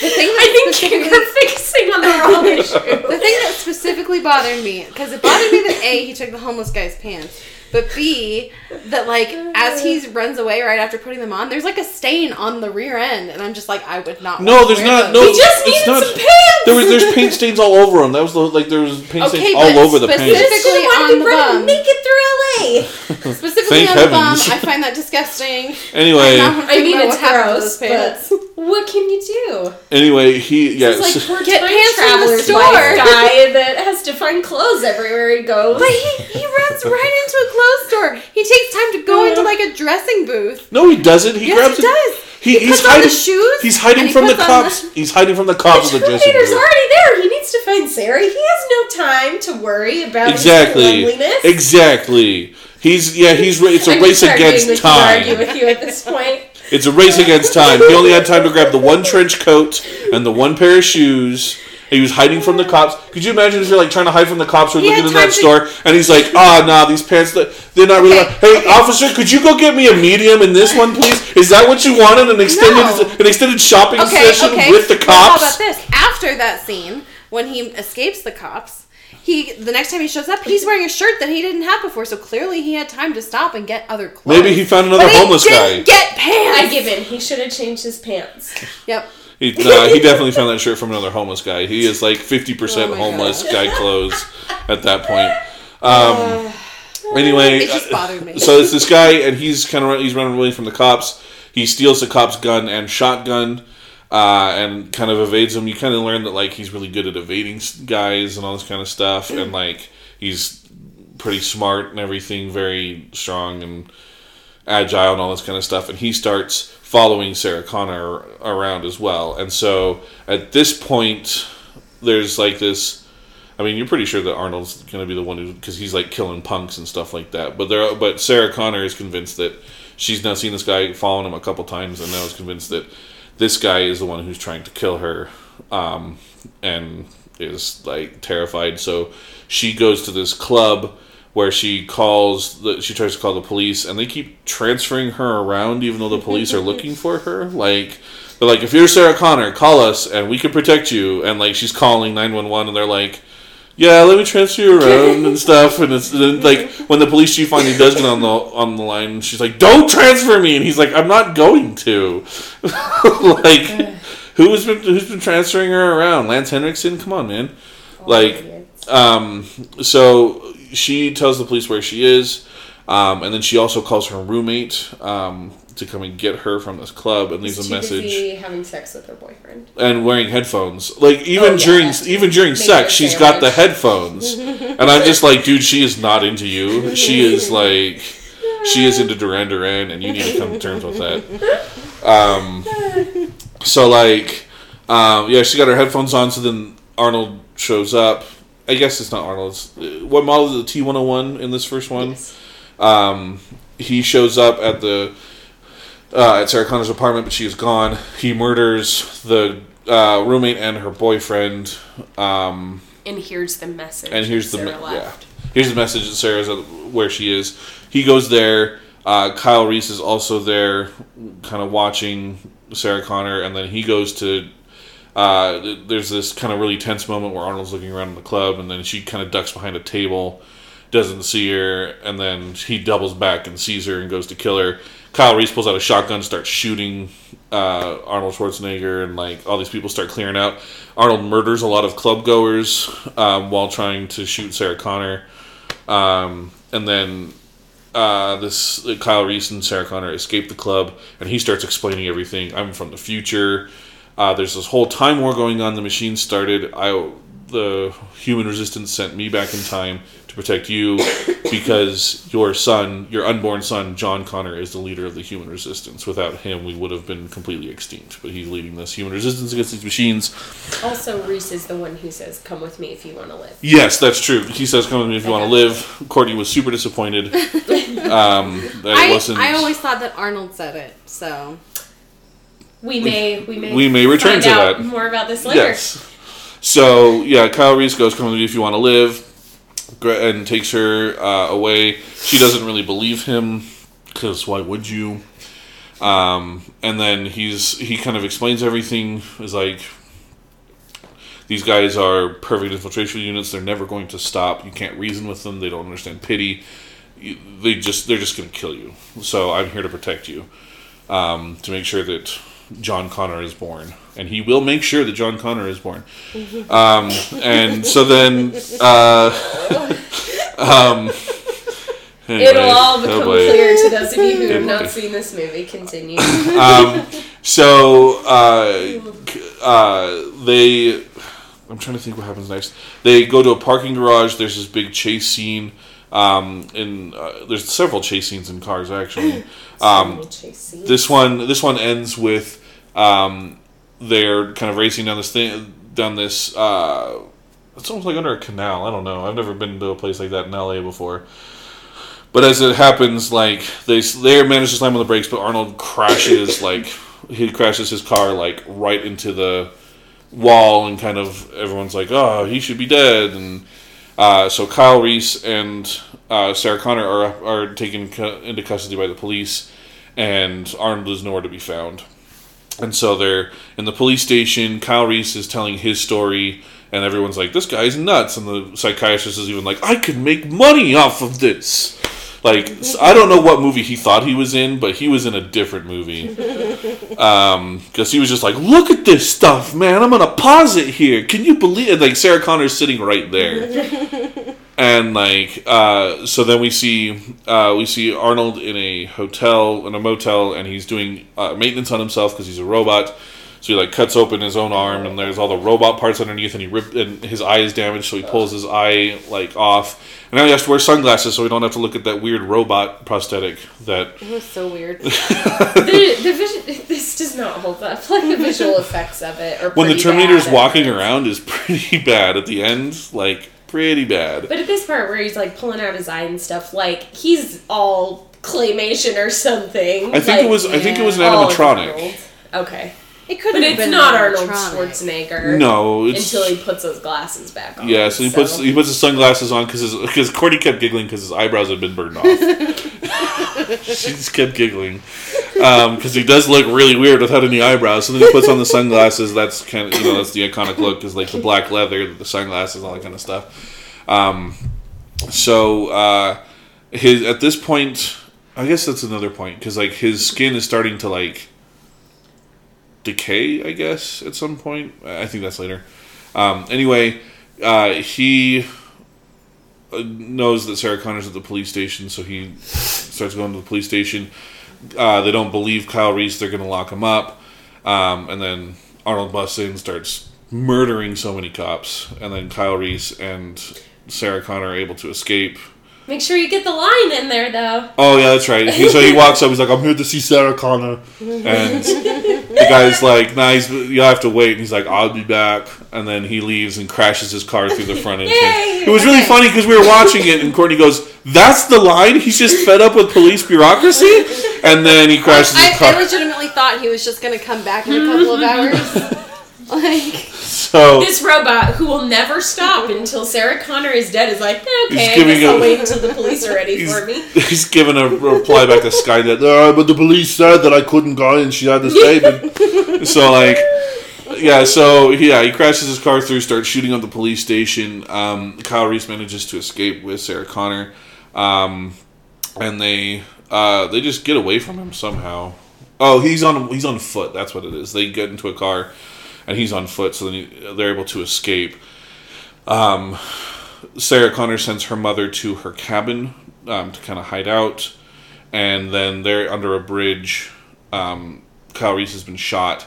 the thing I think you're fixing on the wrong [laughs] issue. The thing that specifically bothered me, because it bothered me that A, he took the homeless guy's pants, but B, that like as he [laughs] runs away right after putting them on, there's like a stain on the rear end, and I'm just like, I would not. No, there's wear not. No, those. He just it's needed not. some pants. There was there's paint stains all over him. That was the like there was paint Okay, stains all over the specific- pants. Just didn't on the running bum. naked through LA. [laughs] Specifically Thank on the bum, heavens. I find that disgusting. [laughs] Anyway, I'm not I mean, it's what happened gross, those pants. but what can you do? anyway, he yeah. It's like so- poor Get time pants from the store. guy that has to find clothes everywhere he goes. But he, he runs right into a clothes store. He takes time to go into like a dressing booth. no, he doesn't. He Yes, grabs he it. does. He, He he's puts on the hiding. shoes, He's hiding from the cops. the- He's hiding from the the cops with the dressing Terminator's already there. He needs to find Sarah. He has no time to worry about Exactly. his cleanliness. Exactly. He's yeah. He's it's a [laughs] I'm race against with you, argue time. with you at this point. [laughs] It's a race against time. He only had time to grab the one trench coat and the one pair of shoes. He was hiding from the cops. Could you imagine if you're like trying to hide from the cops or He looking in that to- store and he's like, ah, nah, these pants, they're not really. Okay, Hey, okay. officer, could you go get me a medium in this one, please? Is that what you wanted? An extended, No. an extended shopping Okay, session okay. with the But how about this? After that scene, when he escapes the cops, he the next time he shows up, he's wearing a shirt that he didn't have before. So clearly, he had time to stop and get other clothes. Maybe he found another But he homeless didn't guy. Get pants. I give in. He should have changed his pants. Yep. He, nah, he definitely found that shirt from another homeless guy. He is like fifty percent Oh homeless God. guy clothes at that point. [sighs] Um, anyway, It just bothered me. so it's this guy, and he's kind of he's running away from the cops. He steals the cop's gun and shotgun, uh, and kind of evades them. You kind of learn that like he's really good at evading guys and all this kind of stuff, and [clears throat] like he's pretty smart and everything, very strong and agile and all this kind of stuff. And he starts following Sarah Connor around as well. And so at this point, there's like this. I mean, you're pretty sure that Arnold's going to be the one who, because he's like killing punks and stuff like that. But there, but Sarah Connor is convinced that she's now seen this guy following him a couple times, and now is convinced that this guy is the one who's trying to kill her, um, and is like terrified. So she goes to this club where she calls the she tries to call the police and they keep transferring her around even though the police are looking for her. Like they're like if you're sarah connor call us and we can protect you. And like she's calling 911 and they're like yeah let me transfer you around and stuff. And it's and like when the police chief finally does get on the on the line she's like don't transfer me. And he's like i'm not going to. [laughs] Like who's been who's been transferring her around? Lance henriksen? Come on man. Like um, so she tells the police where she is, um, and then she also calls her roommate um, to come and get her from this club and leaves a message having sex with her boyfriend. and wearing headphones. Like even Oh, yeah, during even during sex, she's got the headphones, [laughs] and I'm just like, dude, she is not into you. She is [laughs] like. She is into Duran Duran, and you need to come to terms with that. Um, so like, um, yeah, she got her headphones on. So then Arnold shows up. I guess it's not Arnold's. What model is the T one hundred one in this first one? Yes. Um, he shows up at the uh, at Sarah Connor's apartment, but she is gone. He murders the uh, roommate and her boyfriend. Um, And here's the message. and here's the Sarah me- left. yeah. Here's the message that Sarah's at where she is. He goes there. Uh, Kyle Reese is also there, kind of watching Sarah Connor, and then he goes to. Uh, there's this kind of really tense moment where Arnold's looking around in the club, and then she kind of ducks behind a table, doesn't see her, and then he doubles back and sees her and goes to kill her. Kyle Reese pulls out a shotgun, starts shooting uh, Arnold Schwarzenegger, and like all these people start clearing out. Arnold murders a lot of club goers um, while trying to shoot Sarah Connor, um, and then uh, this Kyle Reese and Sarah Connor escape the club, and he starts explaining everything. I'm from the future. Uh, there's this whole time war going on. The machine started. I, the human resistance sent me back in time to protect you [coughs] because your son, your unborn son, John Connor, is the leader of the human resistance. Without him, we would have been completely extinct. But he's leading this human resistance against these machines. Also, Reese is the one who says, "Come with me if you want to live." Yes, that's true. He says, "Come with me if you want to live." Courtney was super disappointed [laughs] um, that it I, wasn't. I always thought that Arnold said it. So We may, we may, we may return to that. more about this later. Yes. So yeah, Kyle Reese goes, "Come with me if you want to live," and takes her uh, away. She doesn't really believe him because why would you? Um, and then he's he kind of explains everything. Is like these guys are perfect infiltration units. They're never going to stop. You can't reason with them. They don't understand pity. You, they just they're just going to kill you. So I'm here to protect you, um, to make sure that John Connor is born, and he will make sure that John Connor is born. Um, and so then, uh, um, anyway, It'll all oh become boy. clear to those of you who have not seen this movie. Continue. um, so uh, uh, they i'm trying to think what happens next they go to a parking garage there's this big chase scene um, and uh, there's several chase scenes in cars actually [laughs] um, this one this one ends with um, they're kind of racing down this thing down this uh, it's almost like under a canal i don't know i've never been to a place like that in la before but as it happens, like they they manage to slam on the brakes, but Arnold crashes [coughs] like he crashes his car like right into the wall, and kind of everyone's like, "Oh, he should be dead." And uh, so Kyle Reese and uh, Sarah Connor are are taken into custody by the police, and Arnold is nowhere to be found. And so they're in the police station. Kyle Reese is telling his story, and everyone's like, "This guy's nuts." And the psychiatrist is even like, "I could make money off of this." Like I don't know what movie he thought he was in, but he was in a different movie. [laughs] Um, because he was just like, "Look at this stuff, man! I'm gonna pause it here. Can you believe it?" Like Sarah Connor's sitting right there, [laughs] and like, uh, so then we see uh, we see Arnold in a hotel in a motel, and he's doing uh, maintenance on himself because he's a robot. So he like cuts open his own arm, and there's all the robot parts underneath, and he rip and his eye is damaged, so he pulls his eye like off, and now he has to wear sunglasses so we don't have to look at that weird robot prosthetic that It was so weird. [laughs] the, the vision, this does not hold up. [laughs] Like the visual effects of it are when the pretty Terminator's bad. walking around is pretty [laughs] bad at the end, like pretty bad. But at this part where he's like pulling out his eye and stuff, like he's all claymation or something. I think like, it was I think it was an animatronic. Oh, okay, It could but have it's been not Arnold. Schwarzenegger. No, it's until he puts those glasses back on. yeah. So he puts he puts his sunglasses on because because Courtney kept giggling because his eyebrows had been burned off. [laughs] she just kept giggling because he does look really weird without any eyebrows. So then he puts on the sunglasses. That's kind of you know that's the iconic look is like the black leather, the sunglasses, all that kind of stuff. Um, so uh, his at this point, I guess that's another point because like his skin is starting to like decay. I guess at some point. I think that's later. Um, anyway, uh, he uh, knows that Sarah Connor's at the police station, so he starts going to the police station. Uh, they don't believe Kyle Reese; they're going to lock him up. Um, and then Arnold busts in, starts murdering so many cops, and then Kyle Reese and Sarah Connor are able to escape. Make sure you get the line in there though. Oh yeah, that's right. He, so he walks up. He's like, "I'm here to see Sarah Connor," and the guy's like, "Nah, he's, you'll have to wait." And he's like, "I'll be back." And then he leaves and crashes his car through the front entrance. Yay! It was really funny because we were watching it, and Courtney goes, "That's the line." He's just fed up with police bureaucracy, and then he crashes his I, car. I legitimately thought he was just gonna come back in a couple of [laughs] hours. [laughs] like, so This robot who will never stop until Sarah Connor is dead is like, okay, I giving guess I'll a- wait until the police are ready [laughs] for me. [laughs] he's given a reply back to Skynet. Uh, but the police said that I couldn't go, and she had this. But [laughs] so like. Yeah, so yeah, he crashes his car through, starts shooting up the police station. Um, Kyle Reese manages to escape with Sarah Connor, um, and they uh, they just get away from him somehow. Oh, he's on he's on foot. That's what it is. They get into a car, and he's on foot, so then he, they're able to escape. Um, Sarah Connor sends her mother to her cabin um, to kind of hide out, and then they're under a bridge. Um, Kyle Reese has been shot,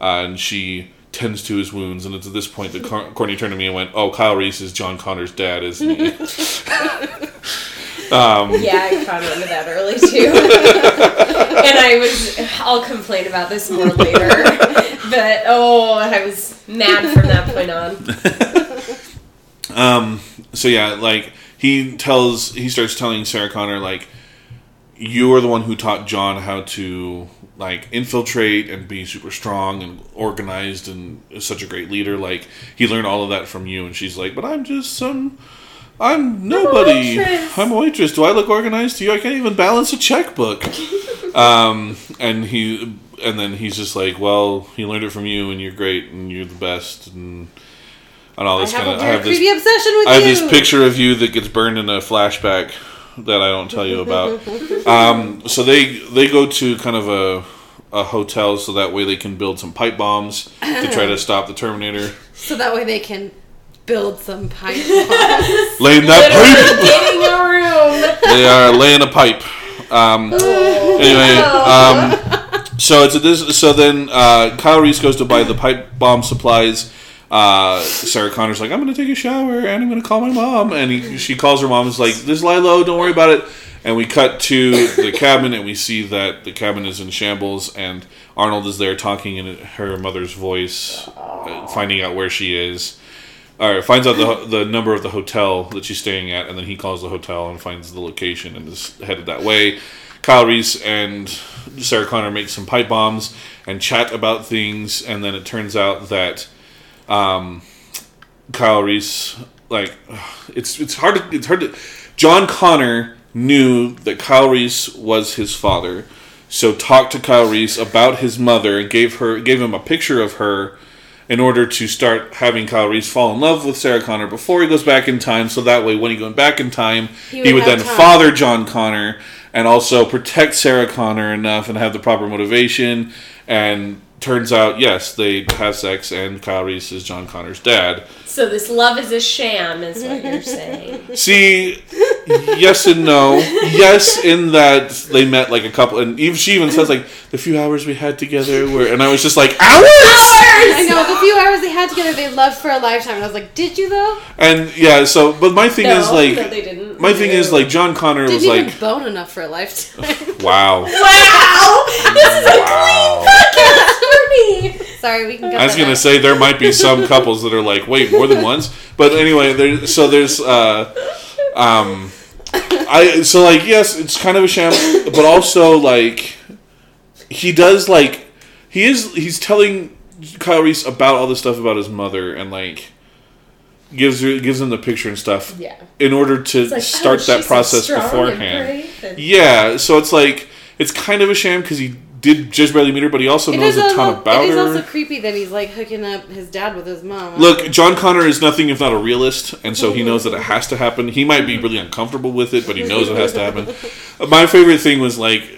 uh, and she tends to his wounds. And it's at this point that Cor- Courtney turned to me and went, "Oh, Kyle Reese is John Connor's dad, isn't he?" [laughs] Yeah, I caught on to that early too. [laughs] and I was, I'll complain about this more later. But oh, I was mad from that point on. [laughs] Um, so yeah, like he tells, he starts telling Sarah Connor like, you are the one who taught John how to like infiltrate and be super strong and organized and is such a great leader. Like he learned all of that from you, and she's like, but I'm just some. I'm nobody. waitress." I'm a waitress. Do I look organized to you? I can't even balance a checkbook. [laughs] um, and he, and then he's just like, well, he learned it from you, and you're great, and you're the best, and and all I this have kind of. I have this. creepy obsession with I have you. this picture of you that gets burned in a flashback that I don't tell you about. um, so they they go to kind of a a hotel so that way they can build some pipe bombs to try to stop the Terminator. So that way they can build some pipe [laughs] bombs. Laying that pipe. [laughs] Getting a room. they are laying a pipe. Um, anyway, um, so it's this. So then uh, Kyle Reese goes to buy the pipe bomb supplies. Uh, Sarah Connor's like, I'm gonna take a shower and I'm gonna call my mom. And he, she calls her mom. and is like, This is Lilo. Don't worry about it. And we cut to the cabin and we see that the cabin is in shambles and Arnold is there talking in her mother's voice, uh, finding out where she is. Or finds out the the number of the hotel that she's staying at, and then he calls the hotel and finds the location and is headed that way. Kyle Reese and Sarah Connor make some pipe bombs and chat about things, and then it turns out that um, Kyle Reese, like, it's it's hard to it's hard to. John Connor knew that Kyle Reese was his father, so talked to Kyle Reese about his mother and gave her gave him a picture of her in order to start having Kyle Reese fall in love with Sarah Connor before he goes back in time, so that way when he goes back in time, he He would, would then time. father John Connor and also protect Sarah Connor enough and have the proper motivation. And turns out, yes, they have sex, and Kyle Reese is John Connor's dad. So this love is a sham, is what you're [laughs] saying. See, yes and no. Yes, in that they met like a couple, and even she even says like the few hours we had together were, and I was just like hours. hours! I know the few hours they had together, they loved for a lifetime. And I was like, did you though? And yeah, so but my thing No, is like no, they didn't. My thing is like John Connor was Didn't even like bone enough for a lifetime. [laughs] wow, [laughs] Wow! This is a wow. podcast for me. Sorry, we can. I was gonna say there might be some couples that are like wait more than once, but anyway, there so there's uh um I so like yes, it's kind of a sham, but also like he does like he is he's telling Kyle Reese about all this stuff about his mother and like gives her gives him the picture and stuff Yeah. in order to like, oh, start oh, that so process and beforehand. brave and- Yeah, so it's like it's kind of a sham because he did just barely meet her, but he also knows a ton also, about it is her. also creepy that he's like hooking up his dad with his mom. Look, John Connor is nothing if not a realist, and so he mm-hmm. knows that it has to happen. He might be really uncomfortable with it, but he [laughs] knows it has to happen. [laughs] My favorite thing was like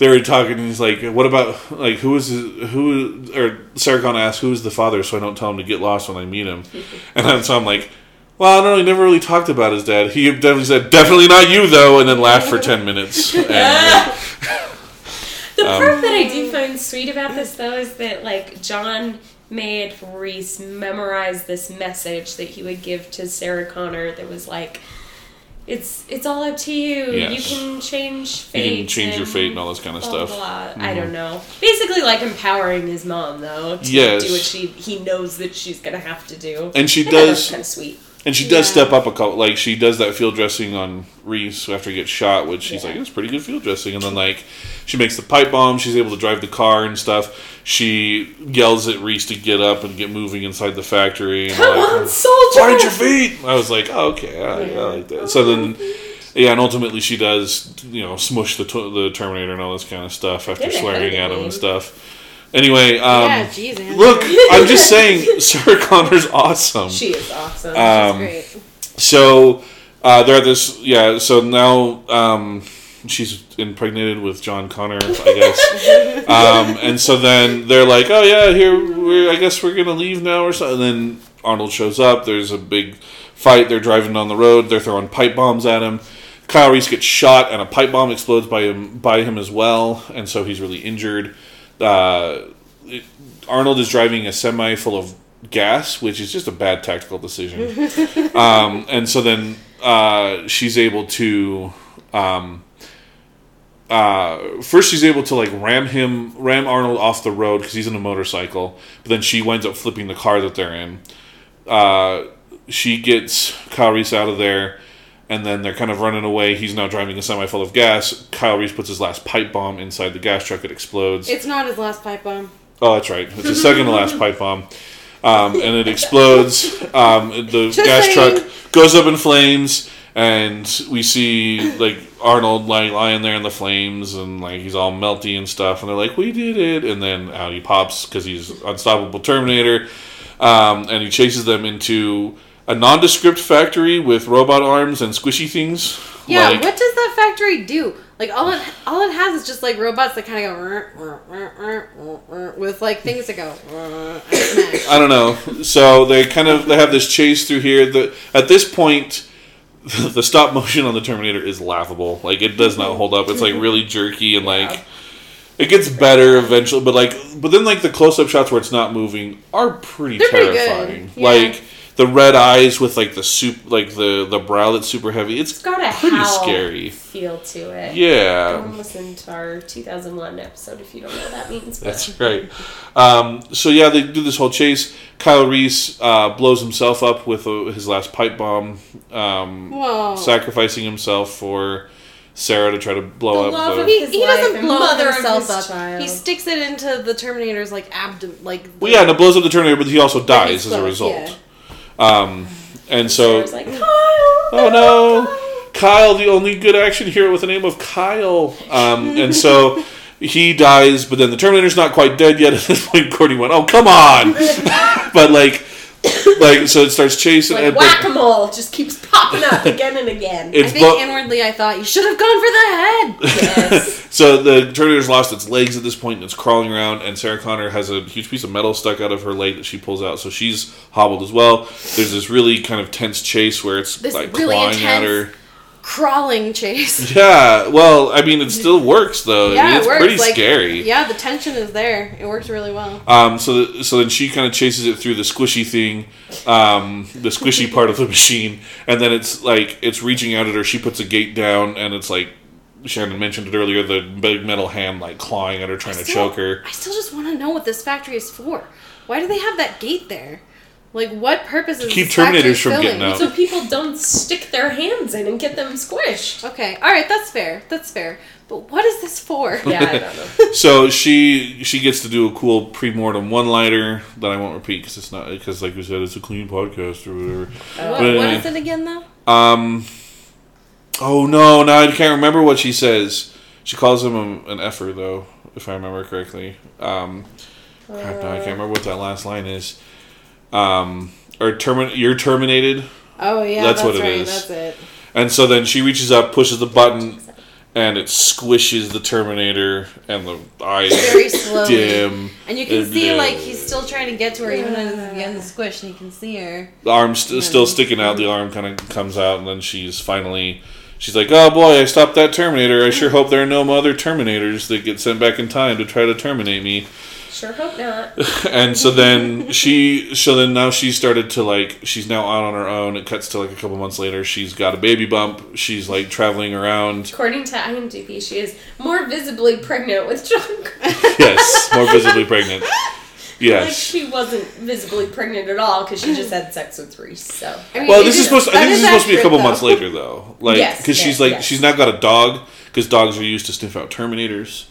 they were talking, and he's like, "What about like who is his, who?" Or Sarah Connor asked, "Who is the father?" So I don't tell him to get lost when I meet him, [laughs] and then so I'm like. Well, I don't know. He never really talked about his dad. He definitely said, "Definitely not you, though," and then laughed for ten minutes. [laughs] And, [laughs] The Um, part that I do find sweet about this, though, is that like John made Reese memorize this message that he would give to Sarah Connor. That was like, "It's it's all up to you. Yes. You can change fate. you can change your fate and all this kind of blah, blah, stuff. Mm-hmm. I don't know. Basically, like empowering his mom, though, to Yes. do what she he knows that she's gonna have to do. And she I thought that was does kind of sweet. And she does Yeah. step up a couple, like she does that field dressing on Reese after he gets shot, which she's Yeah. like, it's pretty good field dressing. And then like she makes the pipe bomb, she's able to drive the car and stuff. She yells at Reese to get up and get moving inside the factory. And Come like, on, soldier! Find your feet. I was like, oh, okay, I, I like that. So then, yeah, and ultimately she does, you know, smush the the Terminator and all this kind of stuff after Get ahead swearing at him game. and stuff. Anyway, um, yeah, jeez, Andrew. look, I'm just [laughs] saying, Sarah Connor's awesome. She is awesome. Um, great. So uh, they're at this, yeah. So now um, she's impregnated with John Connor, I guess. [laughs] um, and so then they're like, "Oh yeah, here, we're, I guess we're gonna leave now," or something. And then Arnold shows up. There's a big fight. They're driving down the road. They're throwing pipe bombs at him. Kyle Reese gets shot, and a pipe bomb explodes by him by him as well, and so he's really injured. Uh, it- Arnold is driving a semi full of gas, which is just a bad tactical decision. [laughs] um, and so then uh, she's able to. Um, uh, first, she's able to like ram him, ram Arnold off the road because he's in a motorcycle. But then she winds up flipping the car that they're in. Uh, she gets Kyle Reese out of there, and then they're kind of running away. He's now driving a semi full of gas. Kyle Reese puts his last pipe bomb inside the gas truck. It explodes. It's not his last pipe bomb. Oh, that's right. It's the second to last pipe bomb. Um, and it explodes. Um, the [laughs] Just gas saying. truck goes up in flames, and we see like Arnold like lying there in the flames, and like he's all melty and stuff. And they're like, "We did it!" And then out he pops because he's unstoppable Terminator. um, and he chases them into a nondescript factory with robot arms and squishy things. Yeah, like, what does that factory do? Like all it all it has is just like robots that kind of go "Rrr, rrr, rrr, rrr, rrr, rrr," with like things that go. I don't know. So they kind of they have this chase through here. The at this point, [laughs] the stop motion on the Terminator is laughable. Like it does not hold up. It's like really jerky and like it gets better eventually. But like but then like the close up shots where it's not moving are pretty They're pretty terrifying. yeah. Like the red eyes with like the soup like the the brow that's super heavy. It's It's got a pretty HAL scary. feel to it. Go Yeah. and listen to our 2001 episode if you don't know what that means. But That's right. Um, so yeah, they do this whole chase. Kyle Reese uh, blows himself up with uh, his last pipe bomb, um, Whoa. sacrificing himself for Sarah to try to blow The up. love the, of He, his he life doesn't blow mother of himself up. child. He sticks it into the Terminator's like abdomen, like the- well, yeah, and it blows up the Terminator, but he also dies as a result. yeah. Um, and so, like, Kyle! oh no, Kyle, the only good action hero with the name of Kyle. Um, and so he dies, but then the Terminator's not quite dead yet. [laughs] At this point, Courtney went, "Oh come on!" [laughs] but like, [coughs] like so it starts chasing. Like whack a mole just keeps popping up again and again. I think bo- inwardly I thought you should have gone for the head. [laughs] yes. [laughs] So the Terminator's lost its legs at this point and it's crawling around, and Sarah Connor has a huge piece of metal stuck out of her leg that she pulls out, so she's hobbled as well. There's this really kind of tense chase where it's This like really clawing at her. Crawling chase. [laughs] Yeah, well, I mean, it still works though. I Yeah, mean, it it's works. pretty like, scary. Yeah, the tension is there. It works really well. Um, so th- so then she kind of chases it through the squishy thing, um, the squishy part of the machine, and then it's like it's reaching out at her. She puts a gate down, and it's like Shannon mentioned it earlier, the big metal hand like clawing at her, trying to choke her. I still just want to know what this factory is for. Why do they have that gate there? Like, what purpose is keep this Terminators from filling? getting out. So people don't stick their hands in and get them squished. Okay, all right, that's fair. That's fair. But what is this for? Yeah, I don't [laughs] know. So she she gets to do a cool pre-mortem one-liner that I won't repeat because it's not because like we said it's a clean podcast or whatever. What, But what anyway. is it again, though? Um. Oh no! Now I can't remember what she says. She calls him a, an effer though, if I remember correctly. Um. crap, now I can't remember what that last line is. Um. Or termin- you're terminated. Oh yeah, That's that's, what it right. is. That's it. And so then she reaches up, pushes the button, and it squishes the Terminator, and the eyes Very slowly. dim. And you can And, see uh, like he's still trying to get to her, even as he's getting squished, and you can see her. The arm's st- still sticking out. The arm kind of comes out, and then she's finally. She's like, "Oh boy, I stopped that Terminator. I sure hope there are no other Terminators that get sent back in time to try to terminate me." Sure hope not. [laughs] And so then she, so then now she started to like, she's now out on her own. It cuts to like a couple months later. She's got a baby bump. She's like traveling around. According to IMDb, she is more visibly pregnant with John. [laughs] Yes, more visibly pregnant. [laughs] Like she wasn't visibly pregnant at all because she just had sex with Reese. So I mean, Well, this is is- supposed. To, I think this is is supposed to be a couple though. months later, though. Like, Yes, because she's like, yes. she's now got a dog because dogs are used to sniff out Terminators.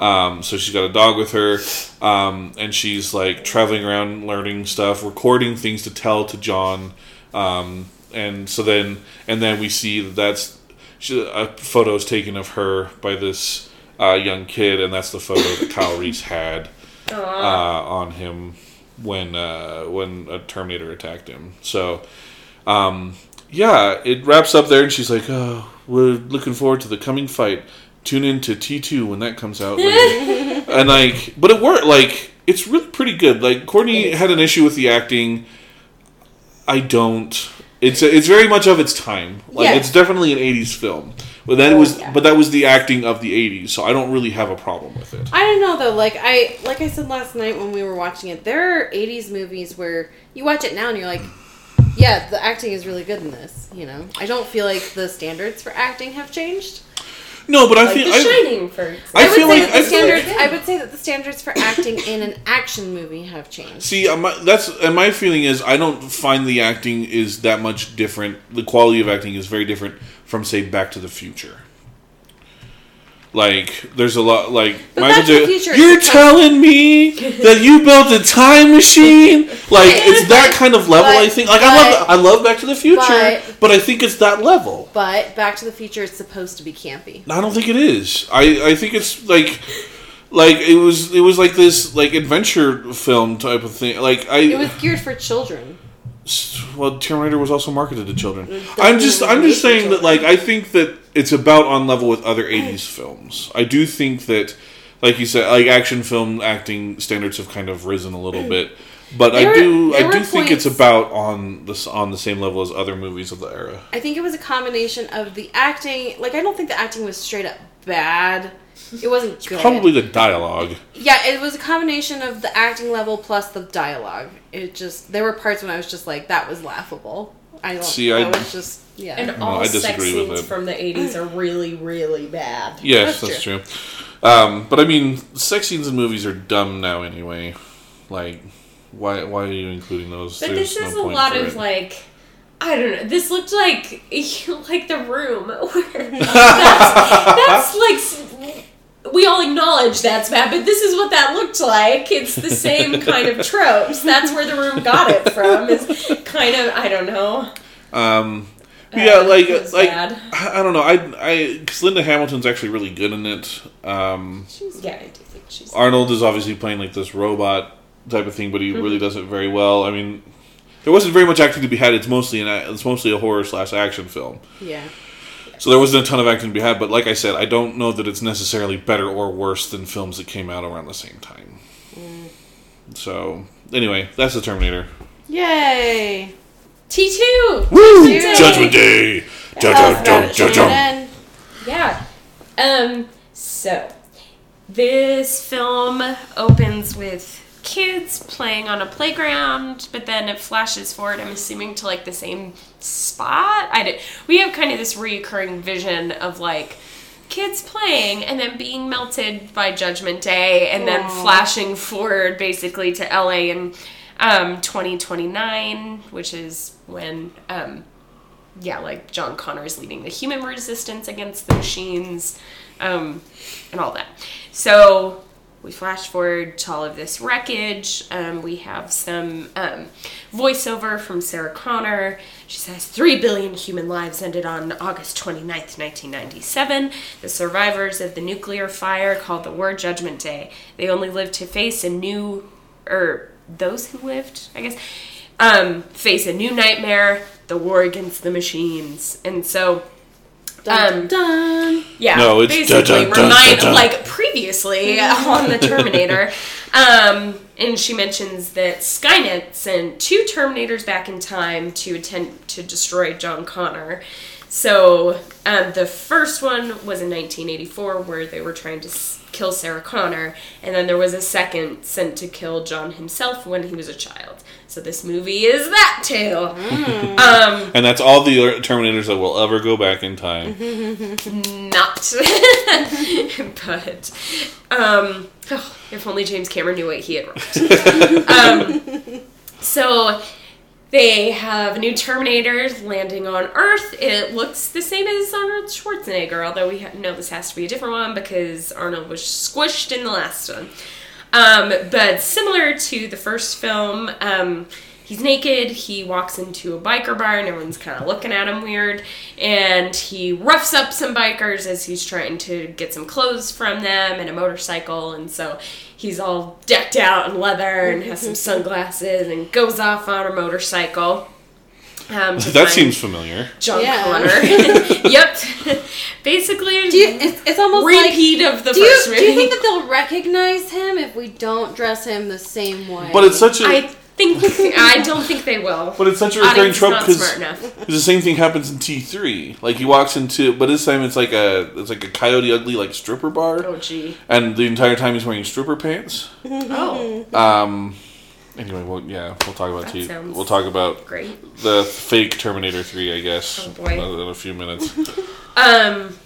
Um, so she's got a dog with her, um, and she's like traveling around, learning stuff, recording things to tell to John, um, and so then and then we see that that's she, a photo's taken of her by this uh, young kid, and that's the photo that Kyle Reese had [laughs] uh, on him when uh, when a Terminator attacked him. So, um, yeah, it wraps up there, and she's like, "Oh, we're looking forward to the coming fight. Tune in to T two when that comes out." [laughs] and like, but it worked. Like, it's really pretty good. Like, Courtney had an issue with the acting. I don't. It's it's very much of its time. Like, Yeah. it's definitely an '80s film. But that Oh, was, yeah. but that was the acting of the '80s, so I don't really have a problem with it. I don't know though. Like I like I said last night when we were watching it, there are '80s movies where you watch it now and you're like, yeah, the acting is really good in this. You know, I don't feel like the standards for acting have changed. No, but I like feel The I, Shining, for example. I I would feel say like- that the I feel like- I would say that the standards for acting in an action movie have changed. See, that's and my feeling is I don't find the acting is that much different. The quality of acting is very different from say Back to the Future. Like, there's a lot like But Michael Back to the J. You're telling me [laughs] that you built a time machine? Like, it's that kind of level. I think. Like, I love I love Back to the Future, but- but I think it's that level. But Back to the Future is supposed to be campy. I don't think it is. I I think it's like. like it was it was like this like adventure film type of thing. Like I It was geared for children. well Terminator was also marketed to children. I'm just I'm just saying that like I think that it's about on level with other 80s films. I do think that like you said like action film acting standards have kind of risen a little mm. bit. But I There were- do there I were do think it's about on this on the same level as other movies of the era. I think it was a combination of the acting. Like, I don't think the acting was straight up bad. It wasn't good. Probably the dialogue. Yeah, it was a combination of the acting level plus the dialogue. It just there were parts when I was just like, that was laughable. I don't. See, I I- was just yeah. And No, all I sex disagree with scenes it. from the 80s are really, really bad. Yes, That's that's, true. Um, but I mean, sex scenes in movies are dumb now anyway. Like, why why are you including those? But There's this is no a lot of it. like I don't know. This looked like [laughs] like the room [laughs] where [laughs] that's, that's like s- we all acknowledge that's bad, but this is what that looked like. It's the same [laughs] kind of tropes. That's where the room got it from. Is kind of I don't know. Um, yeah, Uh, like like bad. I, don't know. I I because Linda Hamilton's actually really good in it. Um, she's Yeah, I do think she's. Arnold is obviously playing like this robot type of thing, but he Mm-hmm. really does it very well. I mean, there wasn't very much acting to be had. It's mostly an it's mostly a horror slash action film. yeah. So there wasn't a ton of acting to be had, but like I said, I don't know that it's necessarily better or worse than films that came out around the same time. So anyway, that's the Terminator. Yay! T two. Woo! Day. Judgment Day. Yeah. Um, so this film opens with kids playing on a playground, but then it flashes forward, I'm assuming, to like the same spot. I did we have kind of this reoccurring vision of like kids playing and then being melted by Judgment Day and then flashing forward basically to LA in um 2029, which is when um yeah, like John Connor is leading the human resistance against the machines, um, and all that. So we flash forward to all of this wreckage. Um, we have some um, voiceover from Sarah Connor. She says, 3 billion human lives ended on August 29th, 1997. The survivors of the nuclear fire called the War Judgment Day. They only lived to face a new, or those who lived, I guess, um, face a new nightmare, the war against the machines. And so, dun, Um, dun, dun. yeah, No, it's basically dun, dun, dun, remind dun, dun. like previously [laughs] on the Terminator. Um, and she mentions that Skynet sent two Terminators back in time to attempt to destroy John Connor. So um, the first one was in 1984, where they were trying to s- kill Sarah Connor, and then there was a second sent to kill John himself when he was a child. So this movie is that too. Um, And that's all the Terminators that will ever go back in time. [laughs] not. [laughs] but um, oh, if only James Cameron knew what he had wrote. [laughs] um, so they have new Terminators landing on Earth. It looks the same as Arnold Schwarzenegger, although we know this has to be a different one because Arnold was squished in the last one. Um, but similar to the first film, um, he's naked. He walks into a biker bar, and everyone's kind of looking at him weird. And he roughs up some bikers as he's trying to get some clothes from them and a motorcycle. And so he's all decked out in leather and has some sunglasses and goes off on a motorcycle. Um, [laughs] That seems familiar. John Yeah. Connor. [laughs] yep. Basically, Do you, it's, it's almost like. repeat of the Do you, first movie. do you think that they'll recognize him if we don't dress him the same way? But it's such a I think I don't think they will. but it's such a recurring Audience trope because smart enough. the same thing happens in T three. Like he walks into, but this time it's like a it's like a Coyote Ugly like stripper bar, Oh gee. and the entire time he's wearing stripper pants. Oh, Um. Anyway, well, yeah, we'll talk about That T. We'll talk about great. the fake Terminator three, I guess, Oh, boy. in a few minutes. [laughs] Um.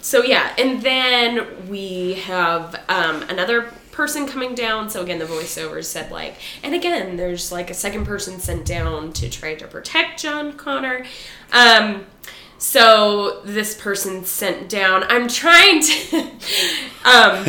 So yeah, and then we have um, another person coming down. So again, the voiceover said like, and again, there's like a second person sent down to try to protect John Connor. Um. So this person sent down. I'm trying to. [laughs] um.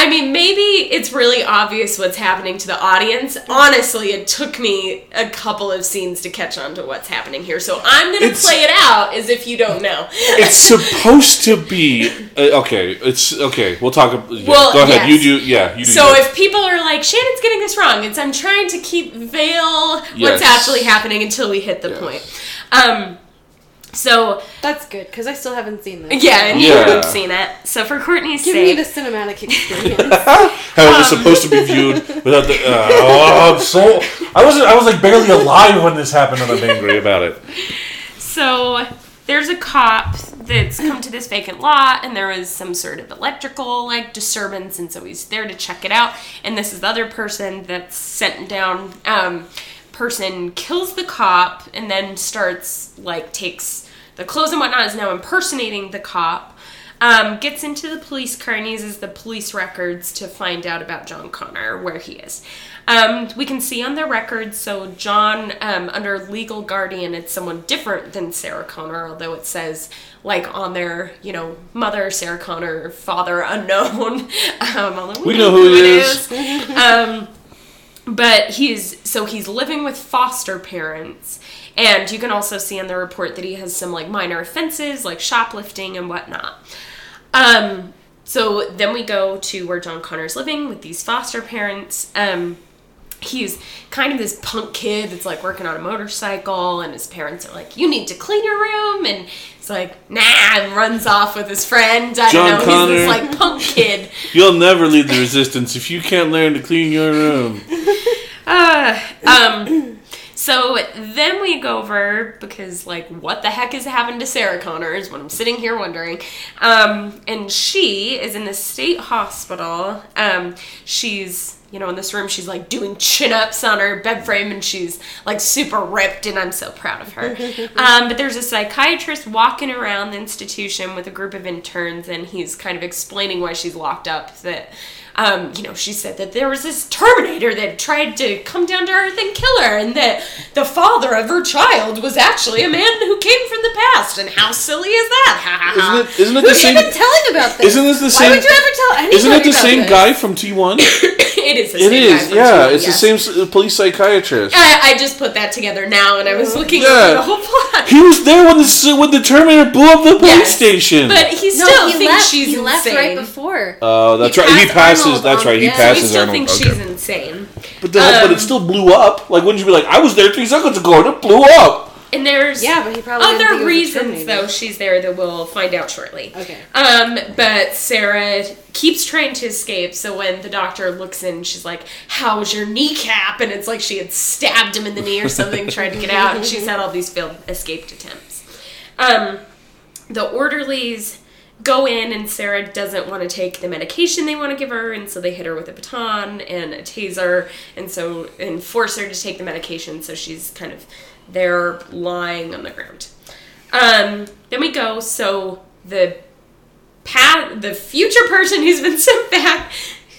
I mean, maybe it's really obvious what's happening to the audience. Honestly, it took me a couple of scenes to catch on to what's happening here. So I'm going to play it out as if you don't know. [laughs] It's supposed to be uh, okay. It's okay. We'll talk. Yeah, Well, go ahead. yes. You do. Yeah, you do. So that. if people are like, Shannon's getting this wrong, it's I'm trying to keep veil Yes. what's actually happening until we hit the Yes. point. Um, so That's good because I still haven't seen this. yeah, and you Yeah. haven't seen it. So for Courtney's Give me the cinematic [laughs] experience. how it was supposed to be viewed without the. Uh, oh, I'm so. I wasn't. I was like barely alive when this happened, and I'm angry about it. So there's a cop that's come to this vacant lot, and there was some sort of electrical like disturbance, and so he's there to check it out. And this is the other person that's sent down. Um, person kills the cop and then starts like takes the clothes and whatnot is now impersonating the cop. Um, gets into the police car and uses the police records to find out about John Connor, where he is. Um, we can see on the records, so John, um, under legal guardian, it's someone different than Sarah Connor, although it says, like, on their, you know, mother, Sarah Connor, father, [laughs] unknown. [laughs] um, although We know who it is. um, but he's so he's living with foster parents. And you can also see in the report that he has some like minor offenses like shoplifting and whatnot. Um so then we go to where john connor's living with these foster parents. Um he's kind of this punk kid that's like working on a motorcycle and his parents are like you need to clean your room and like nah and runs off with his friend. I John don't know he's this like punk [laughs] kid. You'll never lead the resistance if you can't learn to clean your room. Uh, um, so then we go over because like what the heck is happened to Sarah Connor is what I'm sitting here wondering. Um, and she is in the state hospital. Um, she's you know in this room she's like doing chin ups on her bed frame and she's like super ripped and I'm so proud of her. [laughs] um, but there's a psychiatrist walking around the institution with a group of interns and he's kind of explaining why she's locked up that um, you know, she said that there was this Terminator that tried to come down to Earth and kill her, and that the father of her child was actually a man who came from the past. And how silly is that? Ha ha ha. Isn't it? Isn't it the Who's same? even telling about this? Isn't this the Why same? would you ever tell anybody Isn't it the about same this? guy from T1? [laughs] it is the It same guy from Yeah, TV, it's yes. the same police psychiatrist. I, I just put that together now, and I was looking Yeah. over the whole plot. He was there when the s- when the Terminator blew up the police Yes, station. But he No, still he thinks left. she's he insane. left right before. Oh, that's He right. He passed passes. That's right. He yeah. So he passes still Arnold. thinks Okay. she's insane. But the, but Um, it still blew up. Like, wouldn't you be like, I was there three seconds ago and it blew up? And there's Yeah, but he probably didn't think it other reasons though she's there that we'll find out shortly. Okay. Um, but Sarah keeps trying to escape. So when the doctor looks in, she's like, "How's your kneecap?" And it's like she had stabbed him in the knee or something, [laughs] trying to get out. And she's had all these failed escape attempts. Um, the orderlies go in, and Sarah doesn't want to take the medication they want to give her, and so they hit her with a baton and a taser, and so and force her to take the medication. So she's kind of there lying on the ground. Um, then we go. So the pat the future person who's been [laughs] sent back,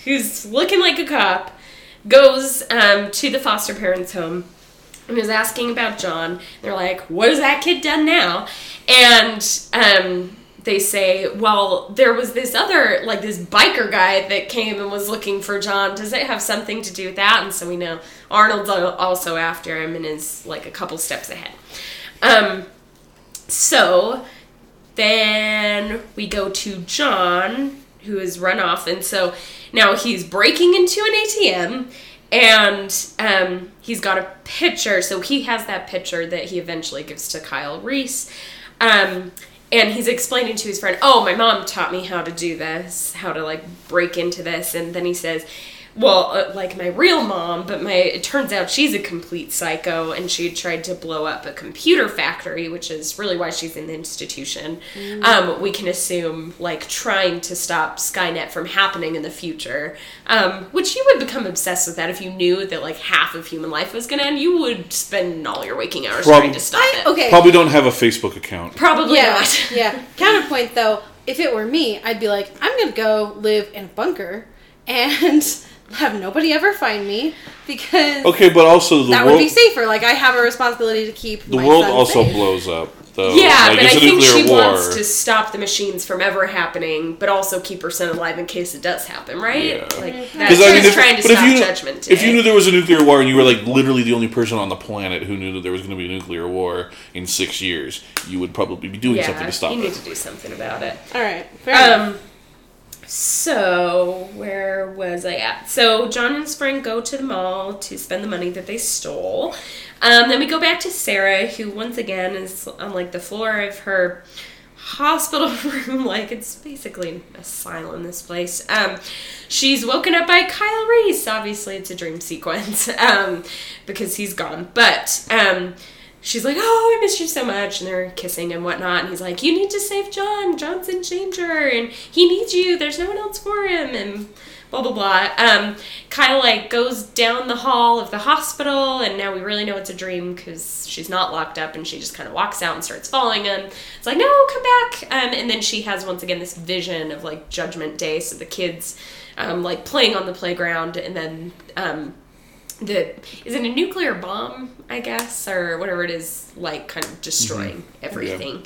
who's looking like a cop, goes um, to the foster parents' home and is asking about John. They're like, "What has that kid done now?" And um, they say, "Well, there was this other, like this biker guy that came and was looking for John. Does it have something to do with that?" And so we know Arnold's also after him and is like a couple steps ahead. Um, so then we go to John, who has run off, and so now he's breaking into an ATM, and um, he's got a picture. So he has that picture that he eventually gives to Kyle Reese, um, and he's explaining to his friend, "Oh, my mom taught me how to do this, how to like break into this," and then he says. Well, uh, like my real mom, but my it turns out she's a complete psycho, and she tried to blow up a computer factory, which is really why she's in the institution. Um, we can assume like trying to stop Skynet from happening in the future, um, which you would become obsessed with that if you knew that like half of human life was gonna end. You would spend all your waking hours Prob- trying to stop I, it. okay. Probably don't have a Facebook account. Probably yeah, not. [laughs] yeah. Counterpoint though, if it were me, I'd be like, I'm gonna go live in a bunker and have nobody ever find me because Okay, but also the that world would be safer. Like I have a responsibility to keep the my world son also safe. blows up. though. Yeah, Like, but it's I a think she war. wants to stop the machines from ever happening, but also keep her son alive in case it does happen, right? Yeah. Like Mhm. that's Because I mean, if, trying to but if stop you knew, Judgment Day. if you knew there was a nuclear war and you were like literally the only person on the planet who knew that there was going to be a nuclear war in six years, you would probably be doing yeah, something to stop you it. need to do something about it. All right. Fair enough. So where was I at? So John and his friend go to the mall to spend the money that they stole. Um, then we go back to Sarah, who once again is on like the floor of her hospital [laughs] room, like it's basically an asylum. This place. Um, she's woken up by Kyle Reese. Obviously, it's a dream sequence [laughs] um, because he's gone, but. Um, she's like, "Oh, I miss you so much," and they're kissing and whatnot. And he's like, "You need to save John. John's in danger, and he needs you. There's no one else for him." And blah blah blah. Um, Kyle like goes down the hall of the hospital, and now we really know it's a dream because she's not locked up, and she just kind of walks out and starts following him. It's like, "No, come back!" Um, and then she has once again this vision of like Judgment Day, so the kids. Um, like playing on the playground, and then um, the is it a nuclear bomb i guess or whatever it is like kind of destroying everything?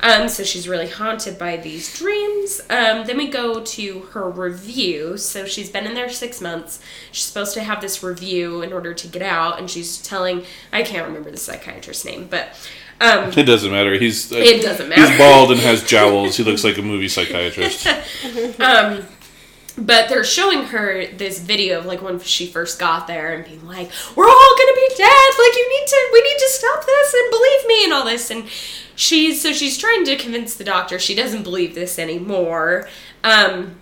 Um, so she's really haunted by these dreams. Um, then we go to her review. So she's been in there six months. She's supposed to have this review in order to get out and she's telling i can't remember the psychiatrist's name but um, It doesn't matter. He's uh, it doesn't matter. he's bald and has [laughs] jowls. He looks like a movie psychiatrist. [laughs] Um, but they're showing her this video of like when she first got there and being like, "We're all gonna be dead. Like you need to, we need to stop this and believe me and all this." And she's so she's trying to convince the doctor she doesn't believe this anymore, um,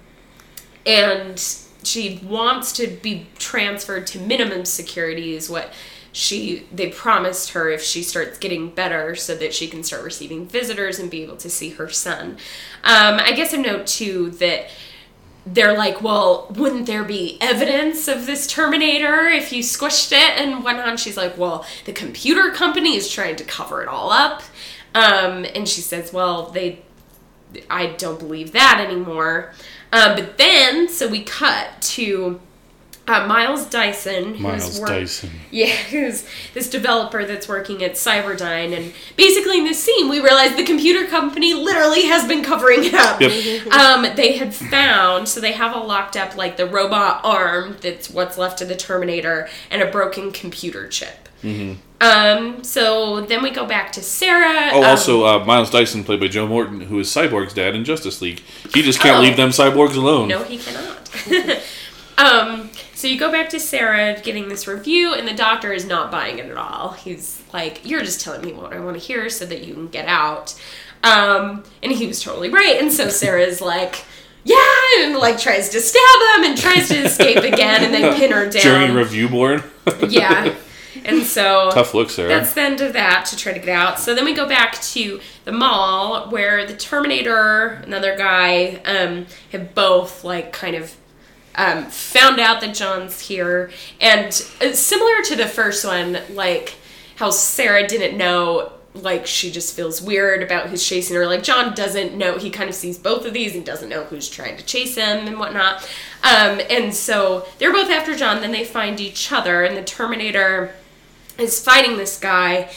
and she wants to be transferred to minimum security is what she they promised her if she starts getting better so that she can start receiving visitors and be able to see her son um, i guess a note too that they're like well wouldn't there be evidence of this terminator if you squished it and went on? she's like well the computer company is trying to cover it all up um, and she says well they I don't believe that anymore. Um, but then, so we cut to uh, Miles Dyson, Miles work- Dyson. yeah, [laughs] who's this developer that's working at Cyberdyne, and basically in this scene, we realize the computer company literally has been covering it up. Yep. [laughs] Um, they had found, so they have all locked up like the robot arm that's what's left of the Terminator and a broken computer chip. Mm-hmm. Um, so then we go back to Sarah. Oh, um, also uh, Miles Dyson, played by Joe Morton, who is Cyborg's dad in Justice League. He just can't Oh. leave them cyborgs alone. No, he cannot. [laughs] um, so you go back to Sarah getting this review, and the doctor is not buying it at all. He's like, "You're just telling me what I want to hear so that you can get out." Um, and he was totally right. And so Sarah's like, "Yeah," and like tries to stab him and tries to escape again, and then pin her [laughs] down. Journey review board. [laughs] yeah. And so Tough look, Sarah. that's the end of that to try to get out. So then we go back to the mall where the Terminator, another guy, um, have both like kind of um, found out that John's here, and uh, similar to the first one, like how Sarah didn't know. Like she just feels weird about who's chasing her. Like John doesn't know. He kind of sees both of these and doesn't know who's trying to chase him and whatnot. Um, and so they're both after John. Then they find each other, and the Terminator is fighting this guy.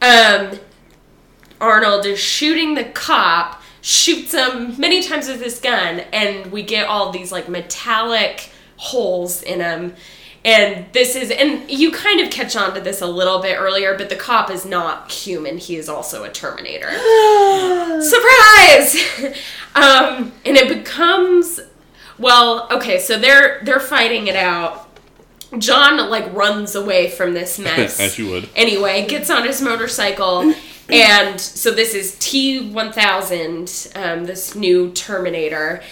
Um, Arnold is shooting the cop, shoots him many times with his gun, and we get all these like metallic holes in him. And this is, and you kind of catch on to this a little bit earlier, but the cop is not human. He is also a Terminator. [sighs] Surprise! [laughs] um, and it becomes, well, okay, so they're they're fighting it out. John like runs away from this [laughs] mess. As you would. Anyway, gets on his motorcycle, and so this is T one thousand, um, this new Terminator,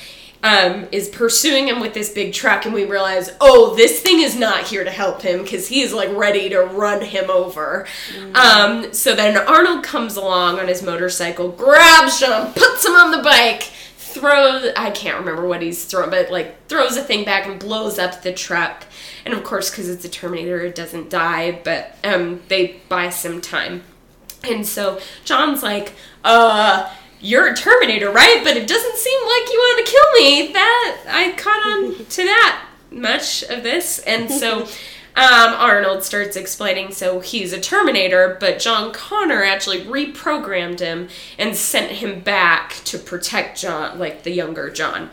um, is pursuing him with this big truck, and we realize, oh, this thing is not here to help him because he is like ready to run him over. Um, so then Arnold comes along on his motorcycle, grabs him, puts him on the bike. Throws, I can't remember what he's throwing, but like throws a thing back and blows up the truck. And of course, because it's a Terminator, it doesn't die, but um, they buy some time. And so John's like, uh, you're a Terminator, right? But it doesn't seem like you want to kill me. That I caught on to that much of this. And so [laughs] um, Arnold starts explaining so he's a Terminator, but John Connor actually reprogrammed him and sent him back to protect John, like the younger John.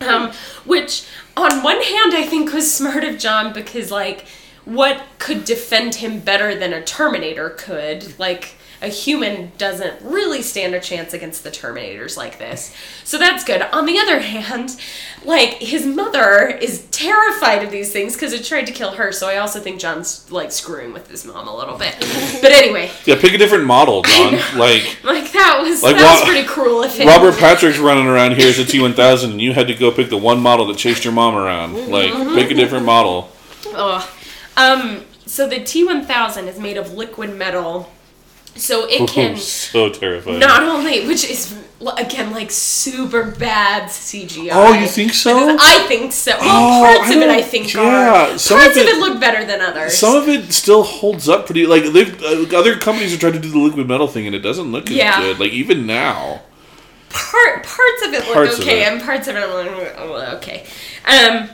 Um, which, on one hand, I think was smart of John because, like, what could defend him better than a Terminator could? Like, a human doesn't really stand a chance against the Terminators like this. So that's good. On the other hand, like, his mother is terrified of these things because it tried to kill her. So I also think John's, like, screwing with his mom a little bit. But anyway, Yeah, pick a different model, John. Like [laughs] like, that was, Like, that was pretty cruel of him. Robert Patrick's running around here as a T1000, and you had to go pick the one model that chased your mom around. Like, pick a different model. Ugh. Um, so the T1000 is made of liquid metal. So it can so terrifying. not only, which is again like super bad CGI. Oh, you think so? I think so. Well, Oh, parts I of it I think yeah, are. some parts of of it, it- look better than others. Some of it still holds up pretty. Like they've uh, other companies are trying to do the liquid metal thing, and it doesn't look as Yeah. good. Like even now. part parts of it look Parts of okay it. and parts of it look oh, okay um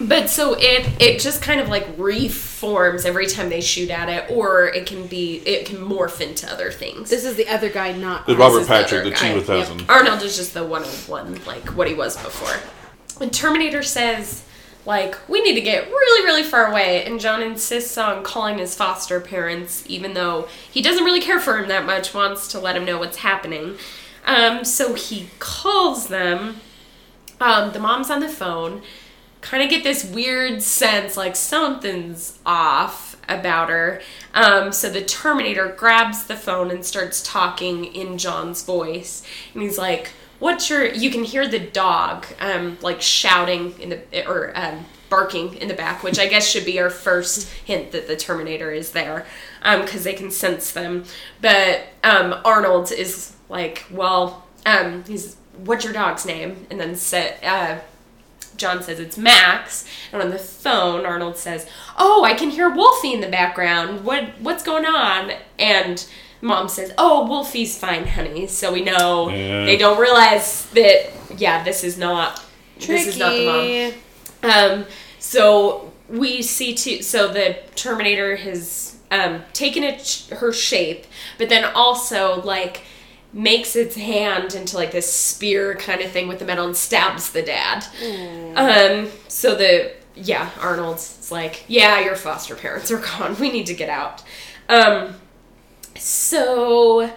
but so it it just kind of like reforms every time they shoot at it or it can be it can morph into other things This is the other guy, not The Robert is the Patrick, the guy. T1000. Yep. Arnold is just the one of one, like what he was before. When Terminator says, like, we need to get really, really far away, and John insists on calling his foster parents, even though he doesn't really care for him that much, wants to let him know what's happening. Um, so he calls them. Um, the mom's on the phone. Kind of get this weird sense like something's off about her. Um, so the Terminator grabs the phone and starts talking in John's voice, and he's like, "What's your?" You can hear the dog um, like shouting in the or um, barking in the back, which I guess should be our first hint that the Terminator is there, because they can sense them. But um, Arnold is like, "Well, um, he's what's your dog's name?" And then set. Uh, John says it's Max, and on the phone, Arnold says, "Oh, I can hear Wolfie in the background. What what's going on?" And Mom says, "Oh, Wolfie's fine, honey." So we know Yeah. they don't realize that. Yeah, this is not. This is not the mom. Um, so we see too. So the Terminator has um, taken it her shape, but then also like makes its hand into like this spear kind of thing with the metal and stabs the dad. Um, so the yeah Arnold's like, yeah, your foster parents are gone. We need to get out. Um, so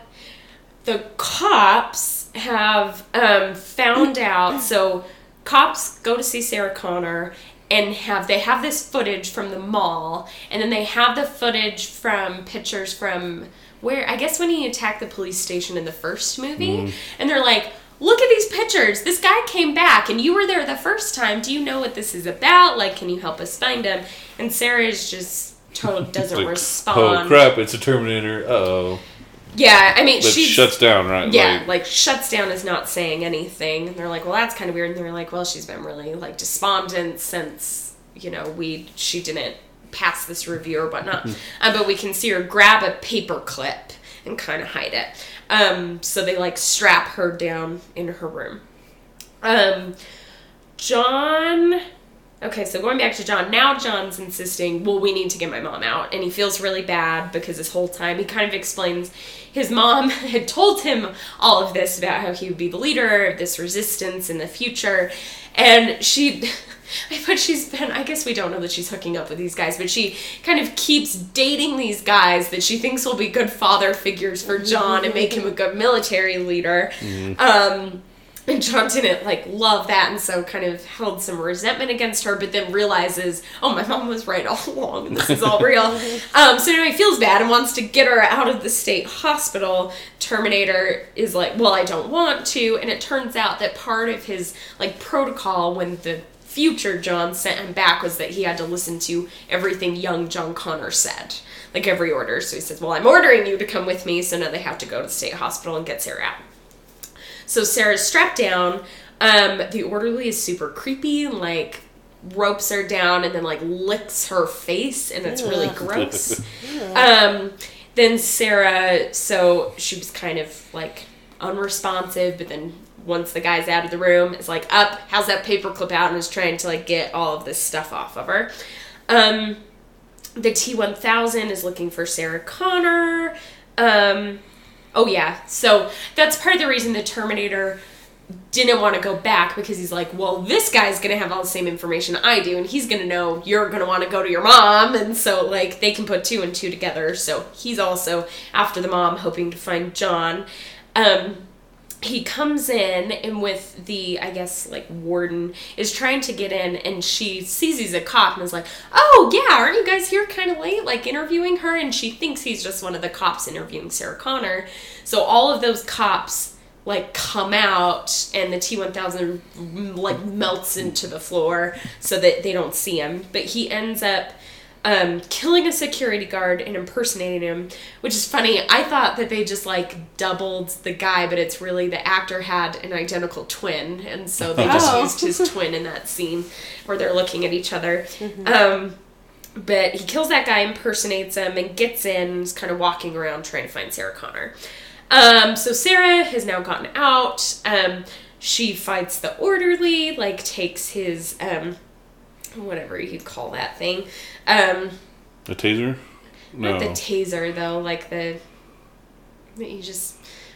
the cops have um, found out. So cops go to see Sarah Connor and have they have this footage from the mall, and then they have the footage from pictures from where I guess when he attacked the police station in the first movie, mm-hmm. and they're like. Look at these pictures. This guy came back and you were there the first time. Do you know what this is about? Like, can you help us find him? And Sarah is just told [laughs] doesn't Like, respond. oh crap! It's a Terminator. Oh, Yeah, I mean, she shuts down, right? yeah, Like, like, shuts down is not saying anything. And they're like, well, that's kind of weird. And they're like, well, she's been really like despondent since you know we she didn't pass this review or whatnot. uh, but we can see her grab a paper clip and kind of hide it. Um, so they like strap her down in her room. Um, John. Okay, so going back to John, now John's insisting, well, we need to get my mom out. And he feels really bad because this whole time he kind of explains his mom [laughs] had told him all of this about how he would be the leader of this resistance in the future. And she, [laughs] but she's been, I guess we don't know that she's hooking up with these guys, but she kind of keeps dating these guys that she thinks will be good father figures for John and make him a good military leader. Um, and John didn't like love that and so kind of held some resentment against her, but then realizes, oh, my mom was right all along and this is all real. [laughs] um, so anyway, feels bad and wants to get her out of the state hospital. Terminator is like, well, I don't want to. And it turns out that part of his like protocol when the future John sent him back was that he had to listen to everything young John Connor said. Like every order. So he says, Well, I'm ordering you to come with me, so now they have to go to the state hospital and get Sarah out. So Sarah's strapped down. Um, the orderly is super creepy and like ropes her down and then like licks her face and it's really Ugh. gross. [laughs] um, then Sarah, so she was kind of like unresponsive, but then once the guy's out of the room, is like up, how's that paperclip out, and is trying to like get all of this stuff off of her. Um, the T one thousand is looking for Sarah Connor. Um, oh yeah, so that's part of the reason the Terminator didn't want to go back because he's like, well, this guy's gonna have all the same information I do, and he's gonna know you're gonna want to go to your mom, and so like they can put two and two together. So he's also after the mom, hoping to find John. Um, he comes in and with the i guess like warden is trying to get in and she sees he's a cop and is like oh yeah aren't you guys here kind of late like interviewing her? And she thinks he's just one of the cops interviewing sarah connor. So all of those cops like come out and the t1000 like melts into the floor so that they don't see him. But he ends up um, killing a security guard and impersonating him, which is funny. I thought that they just like doubled the guy, but it's really the actor had an identical twin, and so they just Oh. used his [laughs] twin in that scene where they're looking at each other. Um, but he kills that guy, impersonates him, and gets in, is kind of walking around trying to find Sarah Connor. Um, so Sarah has now gotten out. Um, she fights the orderly, like takes his um, whatever you call that thing. Um, A taser? No. not the taser though, like the that you just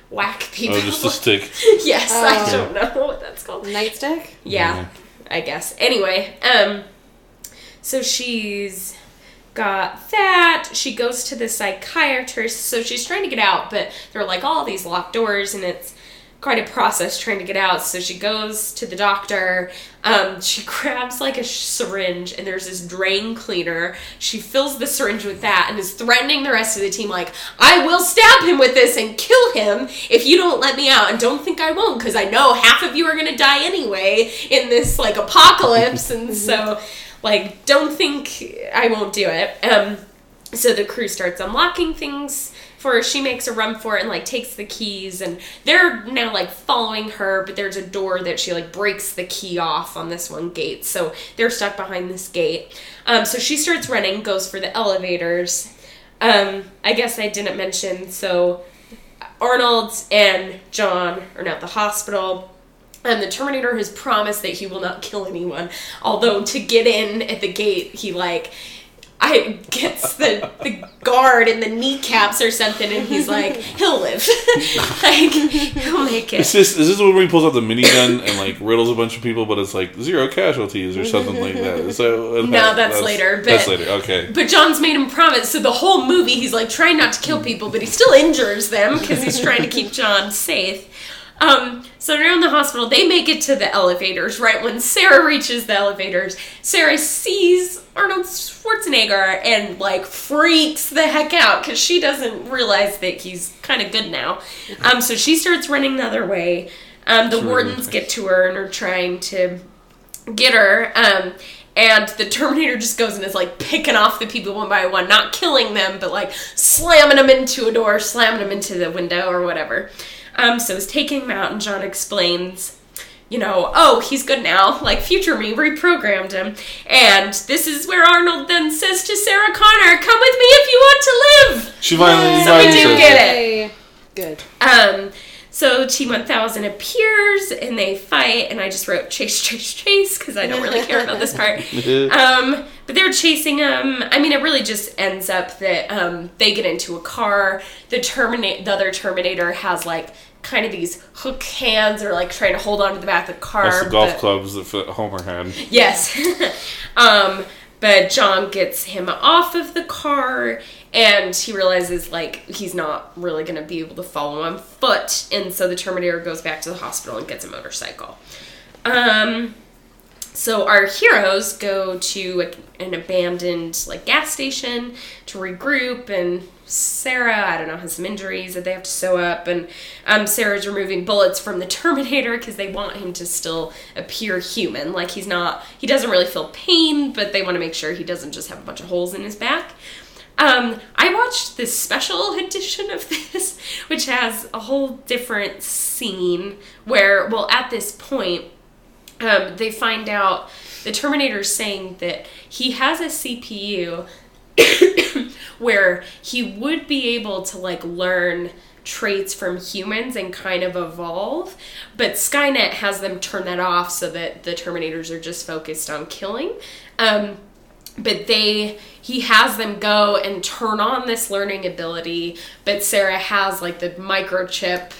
whack people. oh, just a stick. [laughs] yes, I Oh. don't know what that's called. Nightstick? Yeah, I guess. Anyway, um, so she's got that. She goes to the psychiatrist, so she's trying to get out, but there are like all these locked doors, and it's quite a process trying to get out. So she goes to the doctor. Um, she [laughs] grabs like a syringe, and there's this drain cleaner. She fills the syringe with that and is threatening the rest of the team, like, I will stab him with this and kill him if you don't let me out. And don't think I won't, because I know half of you are going to die anyway in this like apocalypse. and [laughs] so, like, don't think I won't do it. Um, so the crew starts unlocking things for. She makes a run for it and like takes the keys and they're now like following her, but there's a door that she like breaks the key off on this one gate. So they're stuck behind this gate. Um, so she starts running, goes for the elevators. Um, I guess I didn't mention so Arnold and John are now at the hospital. And the Terminator has promised that he will not kill anyone. Although to get in at the gate, he like I gets the the guard in the kneecaps or something, and he's like, he'll live, [laughs] like he'll make Is it. this is this where he pulls out the minigun and like riddles a bunch of people, but it's like zero casualties or something like that? So No, that's later, but- that's later. Okay. But John's made him promise, so the whole movie he's like trying not to kill people, but he still injures them because he's trying to keep John safe. Um, so they're in the hospital. They make it to the elevators. Right when Sarah reaches the elevators, Sarah sees Arnold Schwarzenegger and like freaks the heck out because she doesn't realize that he's kind of good now. Um, so she starts running the other way. Um, the wardens get to her and are trying to get her. Um, and the Terminator just goes and is like picking off the people one by one, not killing them, but like slamming them into a door, slamming them into the window or whatever. Um, so he's taking them out, and John explains, you know, oh, he's good now. [laughs] Like future me reprogrammed him, and this is where Arnold then says to Sarah Connor, "Come with me if you want to live." She finally, So we do get it. it. Good. Um, so T1000 appears and they fight, and I just wrote chase, chase, chase because I don't really care about this part. [laughs] Um, but they're chasing him. I mean, it really just ends up that um, they get into a car. The terminate, the other Terminator has like kind of these hook hands or like trying to hold on to the back of the car. That's the golf but- clubs that F- Homer had. Yes. [laughs] um, but John gets him off of the car and he realizes like he's not really going to be able to follow on foot and so the Terminator goes back to the hospital and gets a motorcycle. Um so our heroes go to an abandoned like gas station to regroup and Sarah, I don't know, has some injuries that they have to sew up and um, Sarah's removing bullets from the [laughs] Terminator because they want him to still appear human. Like he's not he doesn't really feel pain, but they want to make sure he doesn't just have a bunch of holes in his back. Um, I watched this special edition of [laughs] this, which has a whole different scene where, well, at this point, um, they find out the Terminator's saying that he has a CPU [coughs] where he would be able to like learn traits from humans and kind of evolve, but Skynet has them turn that off so that the Terminators are just focused on killing. Um, but they he has them go and turn on this learning ability but sarah has like the microchip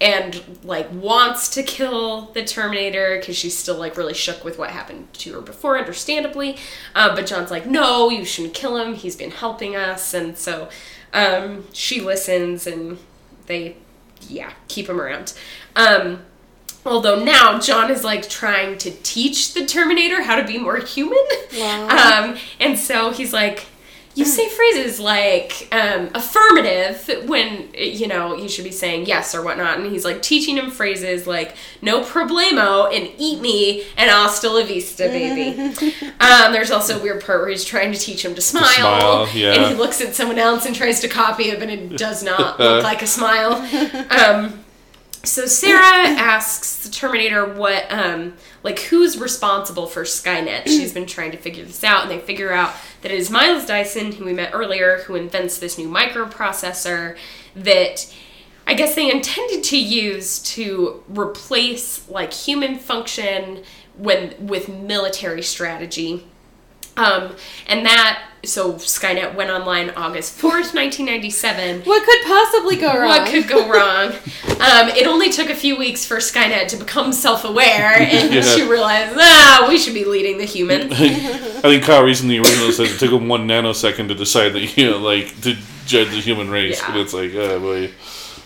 and like wants to kill the terminator because she's still like really shook with what happened to her before understandably. Uh, but john's like no you shouldn't kill him. He's been helping us. And so um, she listens and they yeah keep him around. Um, Although now John is like trying to teach the Terminator how to be more human. Wow. Um, and so he's like, you say phrases like um, affirmative when, you know, you should be saying yes or whatnot. And he's like teaching him phrases like no problemo and eat me and hasta la vista, baby. [laughs] um, there's also a weird part where he's trying to teach him to smile. smile, yeah. And he looks at someone else and tries to copy it, but it does not [laughs] look like a smile. [laughs] Um, so Sarah asks the Terminator what, um, like, who's responsible for Skynet. She's been trying to figure this out, and they figure out that it is Miles Dyson, who we met earlier, who invents this new microprocessor that I guess they intended to use to replace like human function when with military strategy. Um, and that so Skynet went online August fourth, nineteen ninety seven. What could possibly go wrong? What could go wrong? Um, it only took a few weeks for Skynet to become self-aware [laughs] and Yeah. to realize, ah, we should be leading the humans. [laughs] I think Kyle Reese in the original says it took him one nanosecond to decide that you know, like to judge the human race, Yeah. and it's like, oh boy.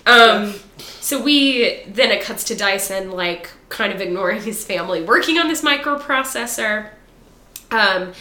Um, so we then it cuts to Dyson like kind of ignoring his family, working on this microprocessor. Um,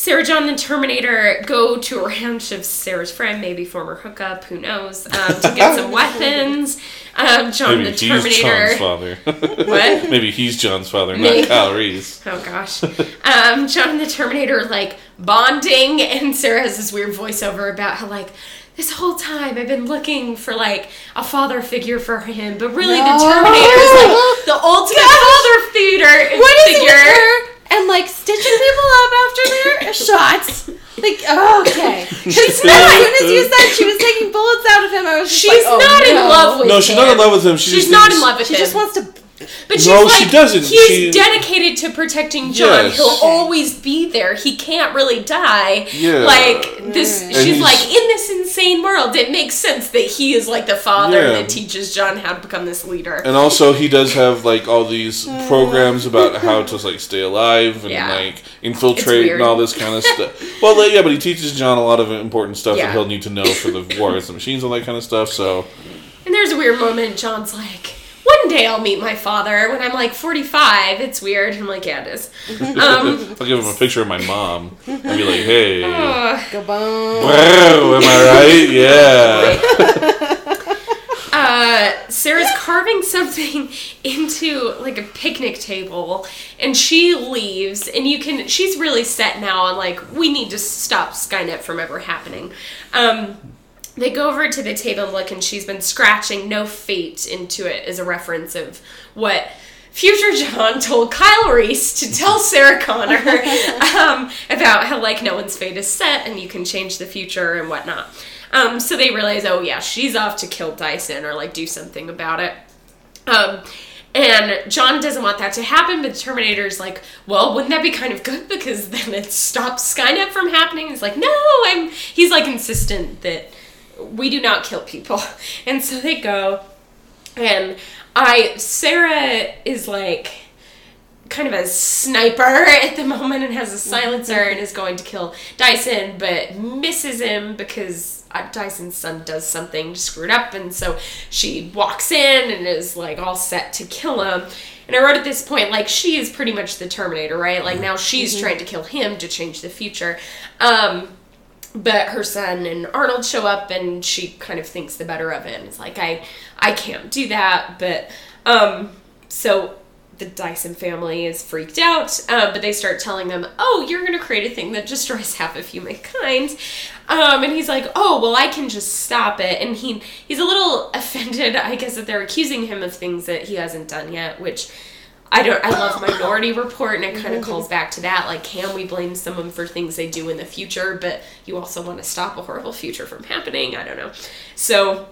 Sarah John and Terminator go to a ranch of Sarah's friend, maybe former hookup, who knows, um, to get some [laughs] weapons. Um, John Maybe the he's John's father. [laughs] What? Maybe he's John's father, Maybe. not Kyle Reese. [laughs] Oh gosh. Um, John and the Terminator like bonding, and Sarah has this weird voiceover about how like this whole time I've been looking for like a father figure for him, but really No. the Terminator is like the ultimate father figure. What is it figure. with her and like stitching people up after their [laughs] shots? Like, oh, okay. Because as soon as you said she was taking bullets out of him, I was just She's like, oh, not in love with him. No, him. she's not in love with him. She She's just not thinks- in love with She him. She just wants to. But she's No, like, she doesn't. He's She- dedicated to protecting John. Yes. He'll always be there. He can't really die. Yeah. Like this, mm. And she's he's- like in this insane world. It makes sense that he is like the father Yeah. that teaches John how to become this leader. And also, he does have like all these mm. programs about how to like stay alive and Yeah. like infiltrate and all this kind of stuff. Well, like, yeah, but he teaches John a lot of important stuff Yeah. that he'll need to know for the [laughs] war against the machines and all that kind of stuff. So And there's a weird moment. John's like, "One day I'll meet my father." When I'm like 45, it's weird. I'm like, "Yeah, it is." [laughs] Um, I'll give him a picture of my mom and be like, "Hey, Go boom. wow, am I right? Yeah." [laughs] uh, Sarah's carving something [laughs] into like a picnic table and she leaves and you can she's really set now on like we need to stop Skynet from ever happening. Um they go over to the table and look and she's been scratching no fate into it as a reference of what Future John told Kyle Reese to tell Sarah Connor [laughs] um, about how like no one's fate is set and you can change the future and whatnot. Um, so they realize, oh yeah, she's off to kill Dyson or like do something about it. Um, and John doesn't want that to happen, but Terminator's like, well, wouldn't that be kind of good because then it stops Skynet from happening? He's like, no, I'm. He's like insistent that we do not kill people, [laughs] and so they go, and I Sarah is like kind of a sniper [laughs] at the moment and has a silencer and is going to kill Dyson, but misses him because uh, Dyson's son does something screwed up, and so she walks in and is like all set to kill him. And I wrote at this point, like she is pretty much the Terminator, right? Like now she's trying to kill him to change the future. Um, but her son and Arnold show up and she kind of thinks the better of it and is like I I can't do that but um so the Dyson family is freaked out uh, but they start telling them oh you're gonna create a thing that destroys [laughs] half of humankind. Um, and he's like oh well I can just stop it. And he he's a little [laughs] offended I guess that they're accusing him of things that he hasn't done yet which I don't. I love Minority Report, and it kind of calls back to that. Like, can we blame someone for things they do in the future, but you also want to stop a horrible future from happening? I don't know. So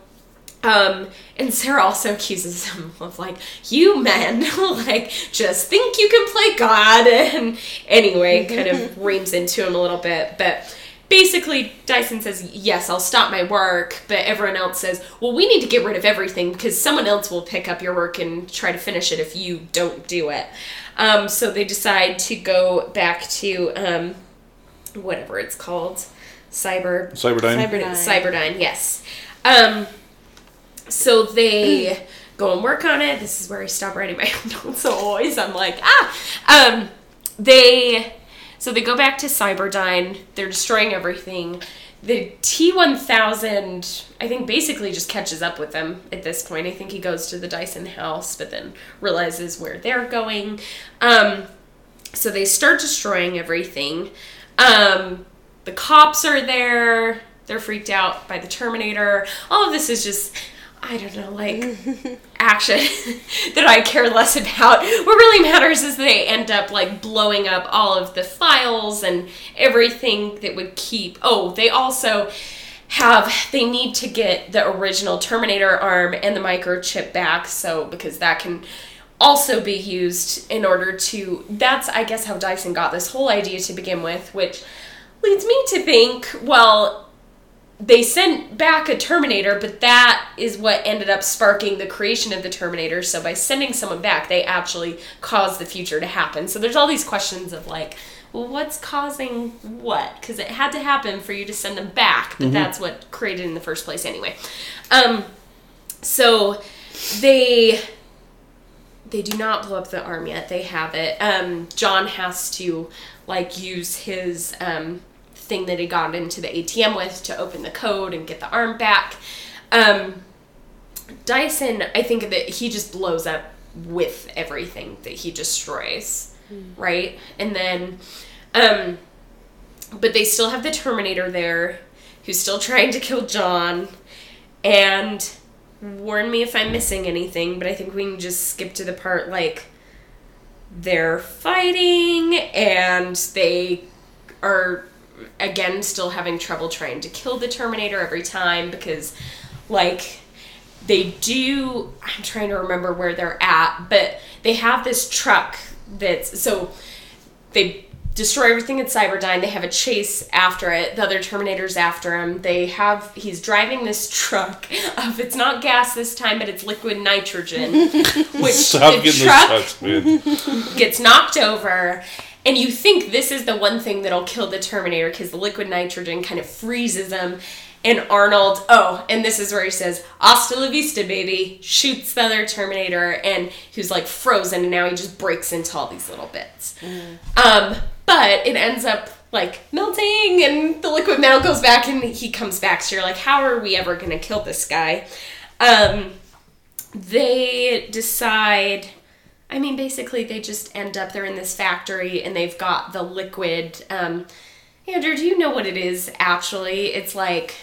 Um, and Sarah also accuses him [laughs] of like, you men, [laughs] like, just think you can play God. [laughs] And anyway, kind of reams into him a little bit. But basically, Dyson says, yes, I'll stop my work. But everyone else says, well, we need to get rid of everything because someone else will pick up your work and try to finish it if you don't do it. Um, so they decide to go back to um, whatever it's called. Cyber Cyberdyne. Cyberdyne. Cyberdyne, yes. Um, so they go and work on it. This is where I stop writing my [laughs] notes. So always I'm like, ah. Um, they so they go back to Cyberdyne. They're destroying everything. The T1000, I think, basically just catches up with them at this point. I think he goes to the Dyson house, but then realizes where they're going. Um, so they start destroying everything. Um, the cops are there. They're freaked out by the Terminator. All of this is just, I don't know, like action [laughs] that I care less about. What really matters is they end up like blowing up all of the files and everything that would keep. Oh, they also have they need to get the original Terminator arm and the microchip back so because that can also be used in order to that's I guess how Dyson got this whole idea to begin with, which leads me to think, well, they sent back a Terminator, but that is what ended up sparking the creation of the Terminator. So by sending someone back, they actually caused the future to happen. So there's all these questions of like, well, what's causing what? Because it had to happen for you to send them back, but that's what created in the first place anyway. Um, so they they do not blow up the arm yet. They have it. Um, John has to like use his um, thing that he got into the ATM with to open the code and get the arm back. Um, Dyson, I think that he just blows up with everything that he destroys, right? And then, um, but they still have the Terminator there, who's still trying to kill John, and warn me if I'm missing anything, but I think we can just skip to the part like they're fighting and they are again still having trouble trying to kill the Terminator every time because like they do I'm trying to remember where they're at, but they have this truck that's so they destroy everything at Cyberdyne. They have a chase after it. The other Terminators after him. They have he's driving this [laughs] truck of it's not gas this time, but it's liquid nitrogen, [laughs] which Stop the truck those sucks, man. gets knocked over. And you think this is the one thing that'll kill the Terminator because the liquid nitrogen kind of freezes him. And Arnold, oh, and this is where he says, Hasta la vista, baby, shoots the other Terminator, and who's like frozen, and now he just breaks into all these little bits. Um, but it ends up like melting, and the liquid metal goes back, and he comes back. So you're like, how are we ever gonna kill this guy? Um, they decide. I mean, basically, they just end up. They're in this factory, and they've got the liquid. Um, Andrew, do you know what it is? Actually, it's like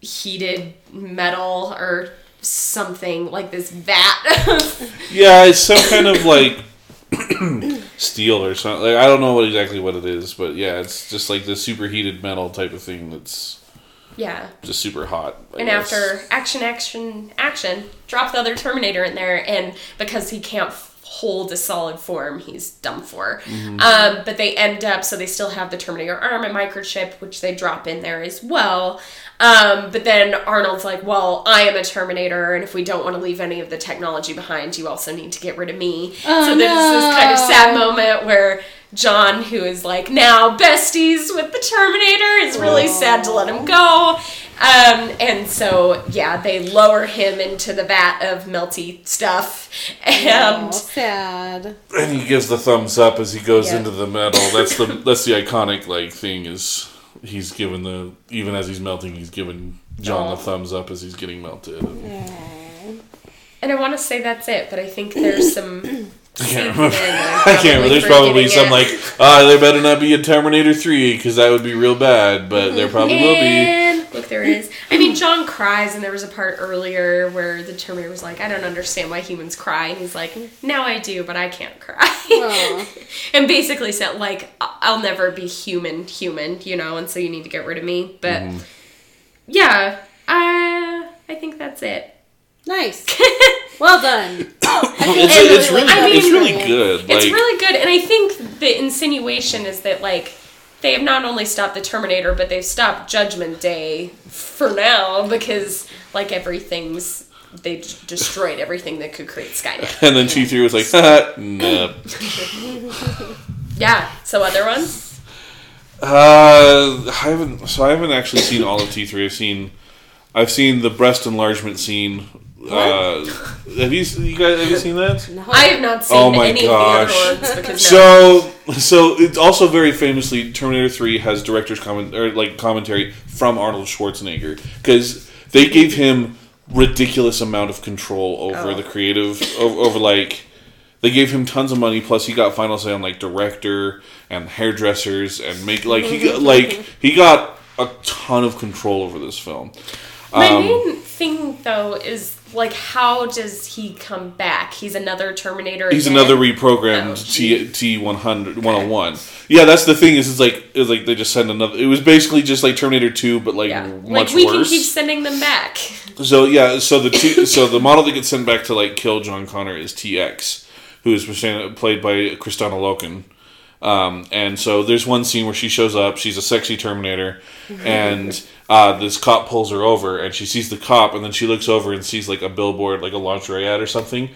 heated metal or something like this vat. Yeah, it's some kind of like [coughs] steel or something. Like, I don't know what exactly what it is, but yeah, it's just like the superheated metal type of thing that's yeah. just super hot. I And guess. after action, action, action, drop the other Terminator in there, and because he can't hold a solid form, he's done for. Um, but they end up, so they still have the Terminator arm and microchip, which they drop in there as well. Um, but then Arnold's like, well, I am a Terminator, and if we don't want to leave any of the technology behind, you also need to get rid of me. so there's this kind of sad moment where John, who is like now besties with the Terminator, is really sad to let him go. Um, and so, yeah, they lower him into the vat of melty stuff. And Oh, sad. and he gives the thumbs up as he goes Yeah. into the metal. That's the that's the iconic like thing is he's given the even as he's melting, he's giving John Aw. the thumbs up as he's getting melted. and I want to say that's it, but I think there's [coughs] some. I can't remember. there I can't remember. There's probably some it. like, ah, there better not be a Terminator Three because that would be real bad. But there probably will be. And look, there it is. I mean, John cries, and there was a part earlier where the Terminator was like, "I don't understand why humans cry," and he's like, "Now I do, but I can't cry." [laughs] And basically said, "Like, I- I'll never be human, human, you know, and so you need to get rid of me." But Mm-hmm. yeah, uh, I think that's it. Nice. [laughs] Well done. [coughs] It's, I it's really really, like it's really I mean, good. It's like, really good, and I think the insinuation is that like they have not only stopped the Terminator, but they've stopped Judgment Day for now because like everything's they d- destroyed everything that could create Skynet. and then T3 was like, no. [laughs] Yeah. So other ones. Uh, I haven't. So I haven't actually seen all of T three. I've seen, I've seen the breast enlargement scene. Uh, have you you guys have you seen that? No. I have not seen Oh my any gosh. of the other ones because no. So so it's also very famously Terminator three has director's comment or like commentary from Arnold Schwarzenegger because they gave him ridiculous amount of control over Oh. the creative over, over like they gave him tons of money plus he got final say on like director and hairdressers and make like he got like he got a ton of control over this film My Um, main thing though is like how does he come back? He's another Terminator. He's again? another reprogrammed Oh, T T one hundred one hundred one. Yeah, that's the thing. Is it's like it's like they just send another. It was basically just like Terminator two, but like Yeah. much Like we worse. can keep sending them back. So yeah, so the T, so the model that gets sent back to like kill John Connor is TX, who is played by Kristanna Loken. Um, and so there's one scene where she shows up. She's a sexy Terminator, and [laughs] uh, this cop pulls her over, and she sees the cop, and then she looks over and sees like a billboard, like a lingerie ad or something,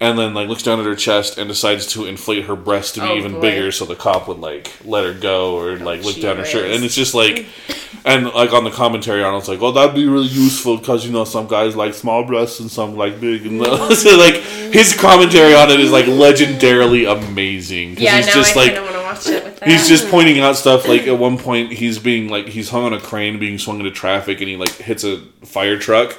and then like looks down at her chest and decides to inflate her breast to be Oh, even boy. bigger, so the cop would like let her go or oh, like look gee down her shirt, and it's just like. [laughs] And like on the commentary, Arnold's like, "Oh, that'd be really useful because you know some guys like small breasts and some like big." And [laughs] mm-hmm. so like his commentary on it is like legendarily amazing. Yeah, he's just I like kind of want to watch it with that. he's just pointing out stuff. Like at one point, he's being like he's hung on a crane, being swung into traffic, and he like hits a fire truck.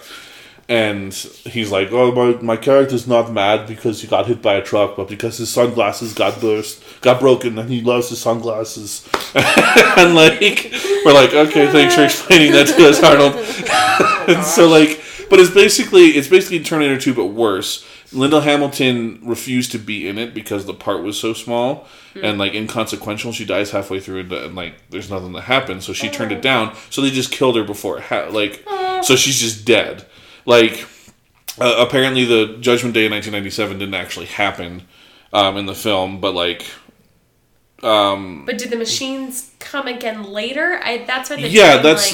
And he's like, "Oh, my, my character's not mad because he got hit by a truck, but because his sunglasses got burst, got broken, and he loves his sunglasses." [laughs] and like, we're like, "Okay, thanks for explaining that to us, Arnold." [laughs] [laughs] and so like, but it's basically it's basically Terminator Two, but worse. Linda Hamilton refused to be in it because the part was so small hmm. and like inconsequential. She dies halfway through, and, and like there's nothing that happens, so she turned it oh. down. So they just killed her before it ha- like, oh. so she's just dead. Like, uh, apparently the Judgment Day in 1997 didn't actually happen um, in the film, but like, um, But did the machines come again later? I that's why the yeah, that's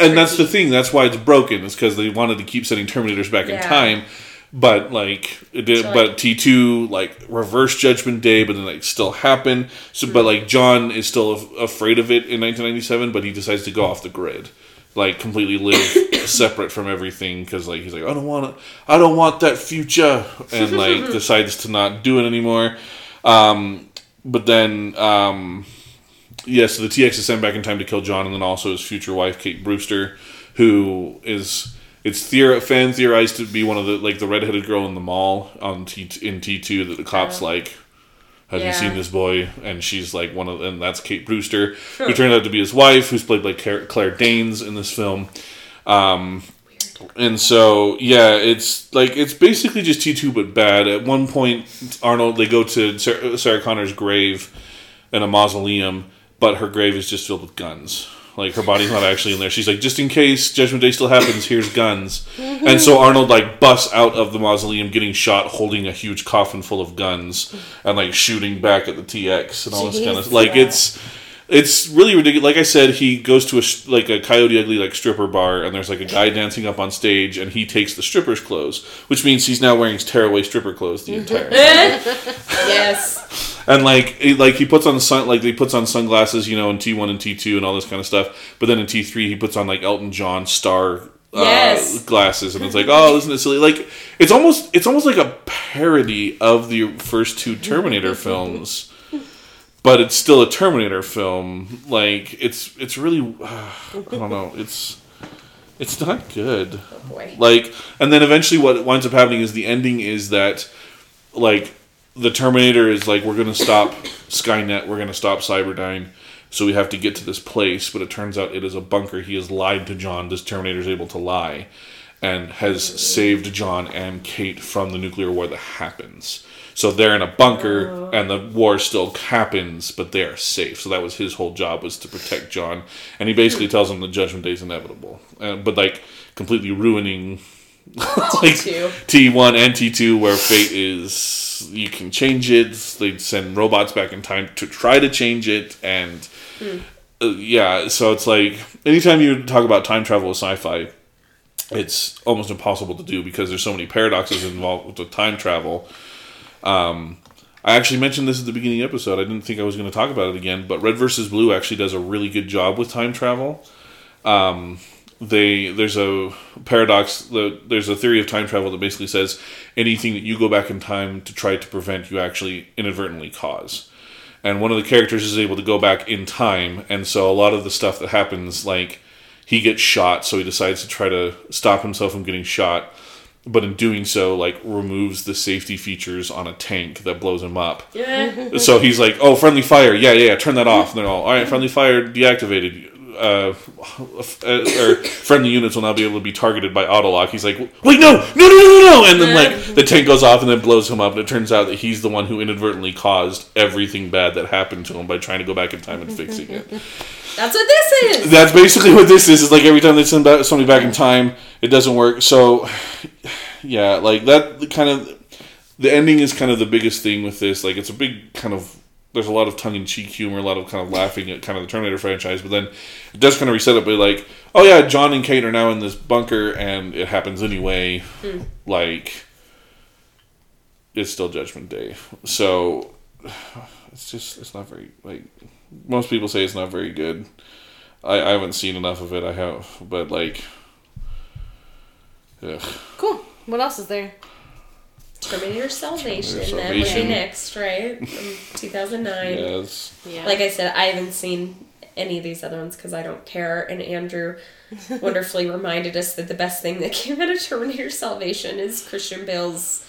and that's the thing. That's why it's broken. Is because they wanted to keep sending Terminators back in time, but like it did. So, like- but T two like reverse Judgment Day, but then like still happened So, but like John is still af- afraid of it in 1997, but he decides to go off the grid, like completely live [coughs] separate from everything because like he's like I don't want to, I don't want that future, and [laughs] like decides to not do it anymore. Um, but then. Um, yeah, so the TX is sent back in time to kill John, and then also his future wife, Kate Brewster, who is it's theor- fan theorized to be one of the like the redheaded girl in the mall on T in T two that the cops Oh. like. Have you seen this boy? And she's like one of, and that's Kate Brewster, who turned out to be his wife, who's played by Claire, Danes in this film. Um, and so yeah, it's like it's basically just T two but bad. At one point, Arnold they go to Sarah Connor's grave in a mausoleum, but her grave is just filled with guns. Like her body's not actually in there. She's like, just in case Judgment Day still happens, here's guns. And so Arnold like busts out of the mausoleum, getting shot, holding a huge coffin full of guns, and like shooting back at the TX and all this kind of Jeez. like it's. It's really ridiculous. Like I said, he goes to a like a Coyote Ugly like stripper bar, and there's like a guy dancing up on stage, and he takes the stripper's clothes, which means he's now wearing tearaway stripper clothes the entire [laughs] time yes. and like he, like he puts on sun like he puts on sunglasses you know in T1 and T2 and all this kind of stuff but then in T3 he puts on like Elton John star uh, Yes. glasses and it's like oh isn't it silly like it's almost it's almost like a parody of the first two Terminator [laughs] films but it's still a Terminator film. Like it's it's really [sighs] I don't know it's it's not good. Oh boy. like and then eventually what winds up happening is the ending is that like the terminator is like we're gonna stop [coughs] skynet we're gonna stop cyberdyne so we have to get to this place but it turns out it is a bunker. He has lied to john. This terminator is able to lie and has saved john and kate from the nuclear war that happens so they're in a bunker and the war still happens but they are safe so that was his whole job was to protect john and he basically tells him the judgment day is inevitable uh, but like completely ruining [laughs] like T2. T1 and T2 where fate is you can change it. They send robots back in time to try to change it and uh, yeah, so it's like anytime you talk about time travel with sci-fi, it's almost impossible to do because there's so many paradoxes involved with time travel. Um, I actually mentioned this at the beginning of the episode. I didn't think I was going to talk about it again, but Red versus Blue actually does a really good job with time travel. Um, they there's a paradox. There's a theory of time travel that basically says anything that you go back in time to try to prevent, you actually inadvertently cause. And one of the characters is able to go back in time, and so a lot of the stuff that happens, like he gets shot, so he decides to try to stop himself from getting shot but in doing so like removes the safety features on a tank that blows him up. Yeah. so he's like oh friendly fire. Yeah yeah, yeah turn that off. And they're all all right friendly fire deactivated. Uh, or friendly units will now be able to be targeted by autolock. He's like wait no no no no no no. And then like the tank goes off and then blows him up and it turns out that he's the one who inadvertently caused everything bad that happened to him by trying to go back in time and fixing it [laughs] That's what this is. that's basically what this is. Is like every time they send back somebody back in time, it doesn't work. So, [sighs] yeah, like that kind of the ending is kind of the biggest thing with this. Like it's a big kind of there's a lot of tongue in cheek humor, a lot of kind of laughing at kind of the Terminator franchise, but then it does kind of reset it by like, oh yeah, John and Kate are now in this bunker, and it happens anyway. Hmm. Like it's still Judgment Day, so [sighs] it's just it's not very like most people say it's not very good. I, I haven't seen enough of it. I have, but like, ugh. Cool. What else is there? Terminator Salvation. Terminator That would be next, right? From 2009. yes, Yeah. Like I said, I haven't seen any of these other ones because I don't care. And Andrew wonderfully [laughs] reminded us that the best thing that came out of Terminator Salvation is Christian Bale's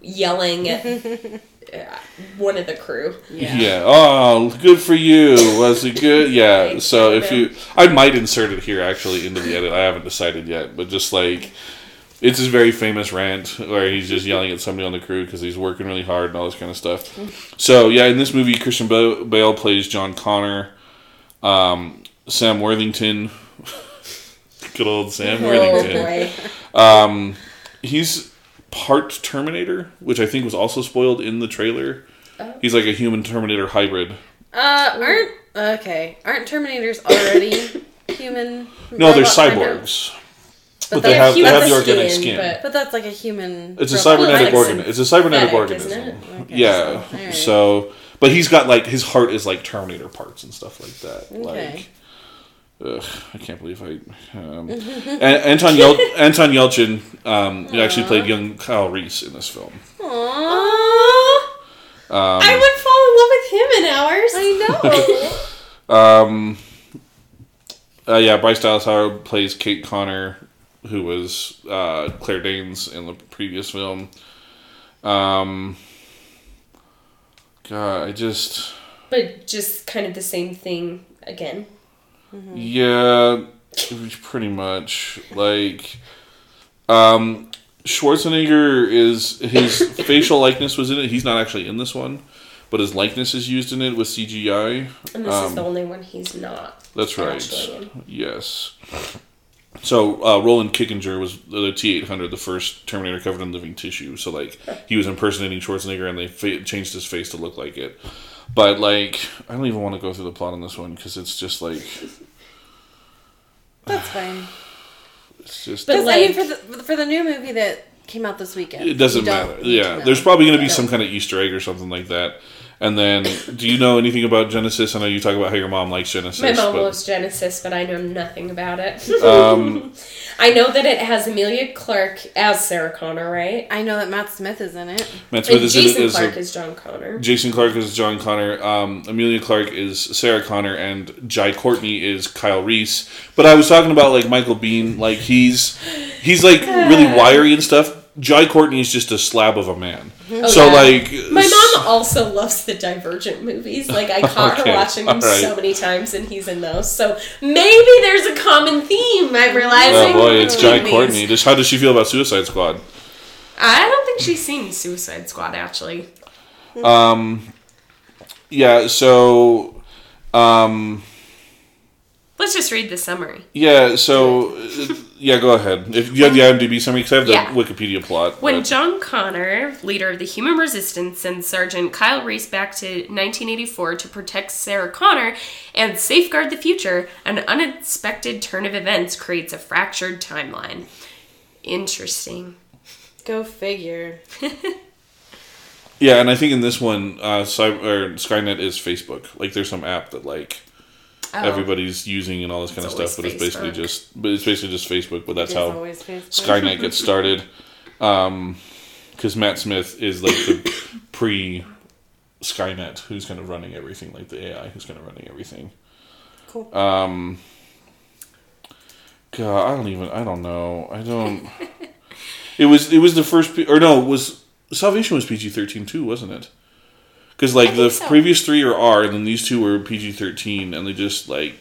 yelling at [laughs] uh, one of the crew. yeah. Oh, good for you. Was it good? [laughs] Yeah. So if you, I might insert it here actually into the [laughs] edit. I haven't decided yet, but just like. It's his very famous rant where he's just yelling at somebody on the crew because he's working really hard and all this kind of stuff. So yeah, in this movie, Christian Bale plays John Connor. Um, Sam Worthington, good old Sam Worthington. boy. Um, he's part Terminator, which I think was also spoiled in the trailer. Oh. He's like a human Terminator hybrid. Uh, aren't okay? Aren't Terminators already [coughs] human? No, they're robot cyborgs, But, but they have they have the organic skin, skin. but- But that's like a human. It's a cybernetic organ. It's a cybernetic organism. Okay, Yeah. so- alright. So, but he's got like his heart is like Terminator parts and stuff like that. Okay. Like, ugh, I can't believe I. Um, Anton Yel- Anton Yelchin um, he actually played young Kyle Reese in this film. Aww. Um, I would fall in love with him in ours. I know. [laughs] Um, uh, yeah, Bryce Dallas Howard plays Kate Connor, who was uh, Claire Danes in the previous film. Um, God, I just but just kind of the same thing again. Yeah, it was pretty much like um, Schwarzenegger is his facial likeness was in it. He's not actually in this one, but his likeness is used in it with CGI. And this is Um, the only one he's not. That's right. Yes. So uh, Roland Kickinger was the T eight hundred, the first Terminator covered in living tissue. So like he was impersonating Schwarzenegger, and they fa- changed his face to look like it. But like I don't even want to go through the plot on this one because it's just like That's fine. [sighs] it's just But Because I mean, like- for the for the new movie that came out this weekend, it doesn't matter. Yeah, there's probably going to be some kind of Easter egg or something like that. And then, do you know anything about Genesis? I know you talk about how your mom likes Genesis. My mom but, loves Genesis, but I know nothing about it. [laughs] Um, [laughs] I know that it has Emilia Clarke as Sarah Connor, right? I know that Matt Smith is in it. Matt Smith And is in it Jason Clarke a- is John Connor. Jason Clarke is John Connor. Um, Emilia Clarke is Sarah Connor, and Jai Courtney is Kyle Reese. But I was talking about like Michael Biehn. Like he's he's like really [sighs] wiry and stuff. Jai Courtney is just a slab of a man. Oh, so yeah. like My mom also loves the Divergent movies. Like I caught Okay, her watching them alright. so many times, and he's in those. So maybe there's a common theme. I'm Oh boy, it's Jai Courtney. Just how does she feel about Suicide Squad? I don't think she's seen Suicide Squad actually. Um, yeah. So, um, But Let's just read the summary. Yeah, so uh, yeah, go ahead. If you have the IMDb summary, because I have the Yeah. Wikipedia plot. When but- John Connor, leader of the Human Resistance, sends Sergeant Kyle Reese back to 1984 to protect Sarah Connor and safeguard the future, an unexpected turn of events creates a fractured timeline. Interesting. Go figure. [laughs] yeah, and I think in this one, uh, Cy- or Skynet is Facebook. Like, there's some app that like Oh. everybody's using and all this kind of stuff, but it's basically just, but it's basically just Facebook. But that's how. Skynet gets [laughs] started. Um, because Matt Smith is like the pre Skynet who's kind of running everything, like the AI who's kind of running everything. Cool. Um, God, I don't even. I don't know. I don't. [laughs] it was. It was the first. P- or no, it was Salvation was PG thirteen too, wasn't it? Because like the so. previous three are R, and then these two were PG thirteen, and they just like.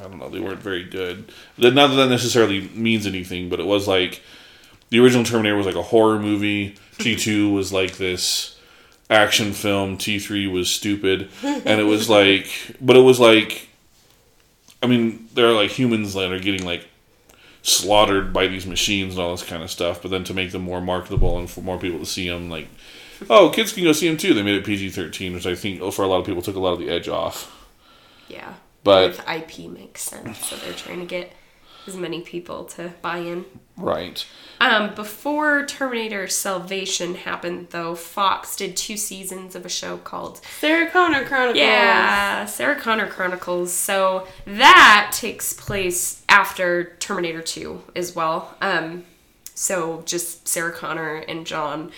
I don't know. They weren't very good. That- Not that that necessarily means anything, but it was like the original Terminator was like a horror movie. T two [laughs] was like this action film. T three was stupid, and it was like, but it was like, I mean, there are like humans that are getting like slaughtered by these machines and all this kind of stuff. But then to make them more marketable and for more people to see them, like, oh, kids can go see them too. They made it PG thirteen, which I think for a lot of people took a lot of the edge off. Yeah. But With IP makes sense, so they're trying to get as many people to buy in. right, Um, before Terminator Salvation happened, though, Fox did two seasons of a show called Sarah Connor Chronicles. Yeah, Sarah Connor Chronicles. So that takes place after Terminator 2 as well. Um, so just Sarah Connor and John.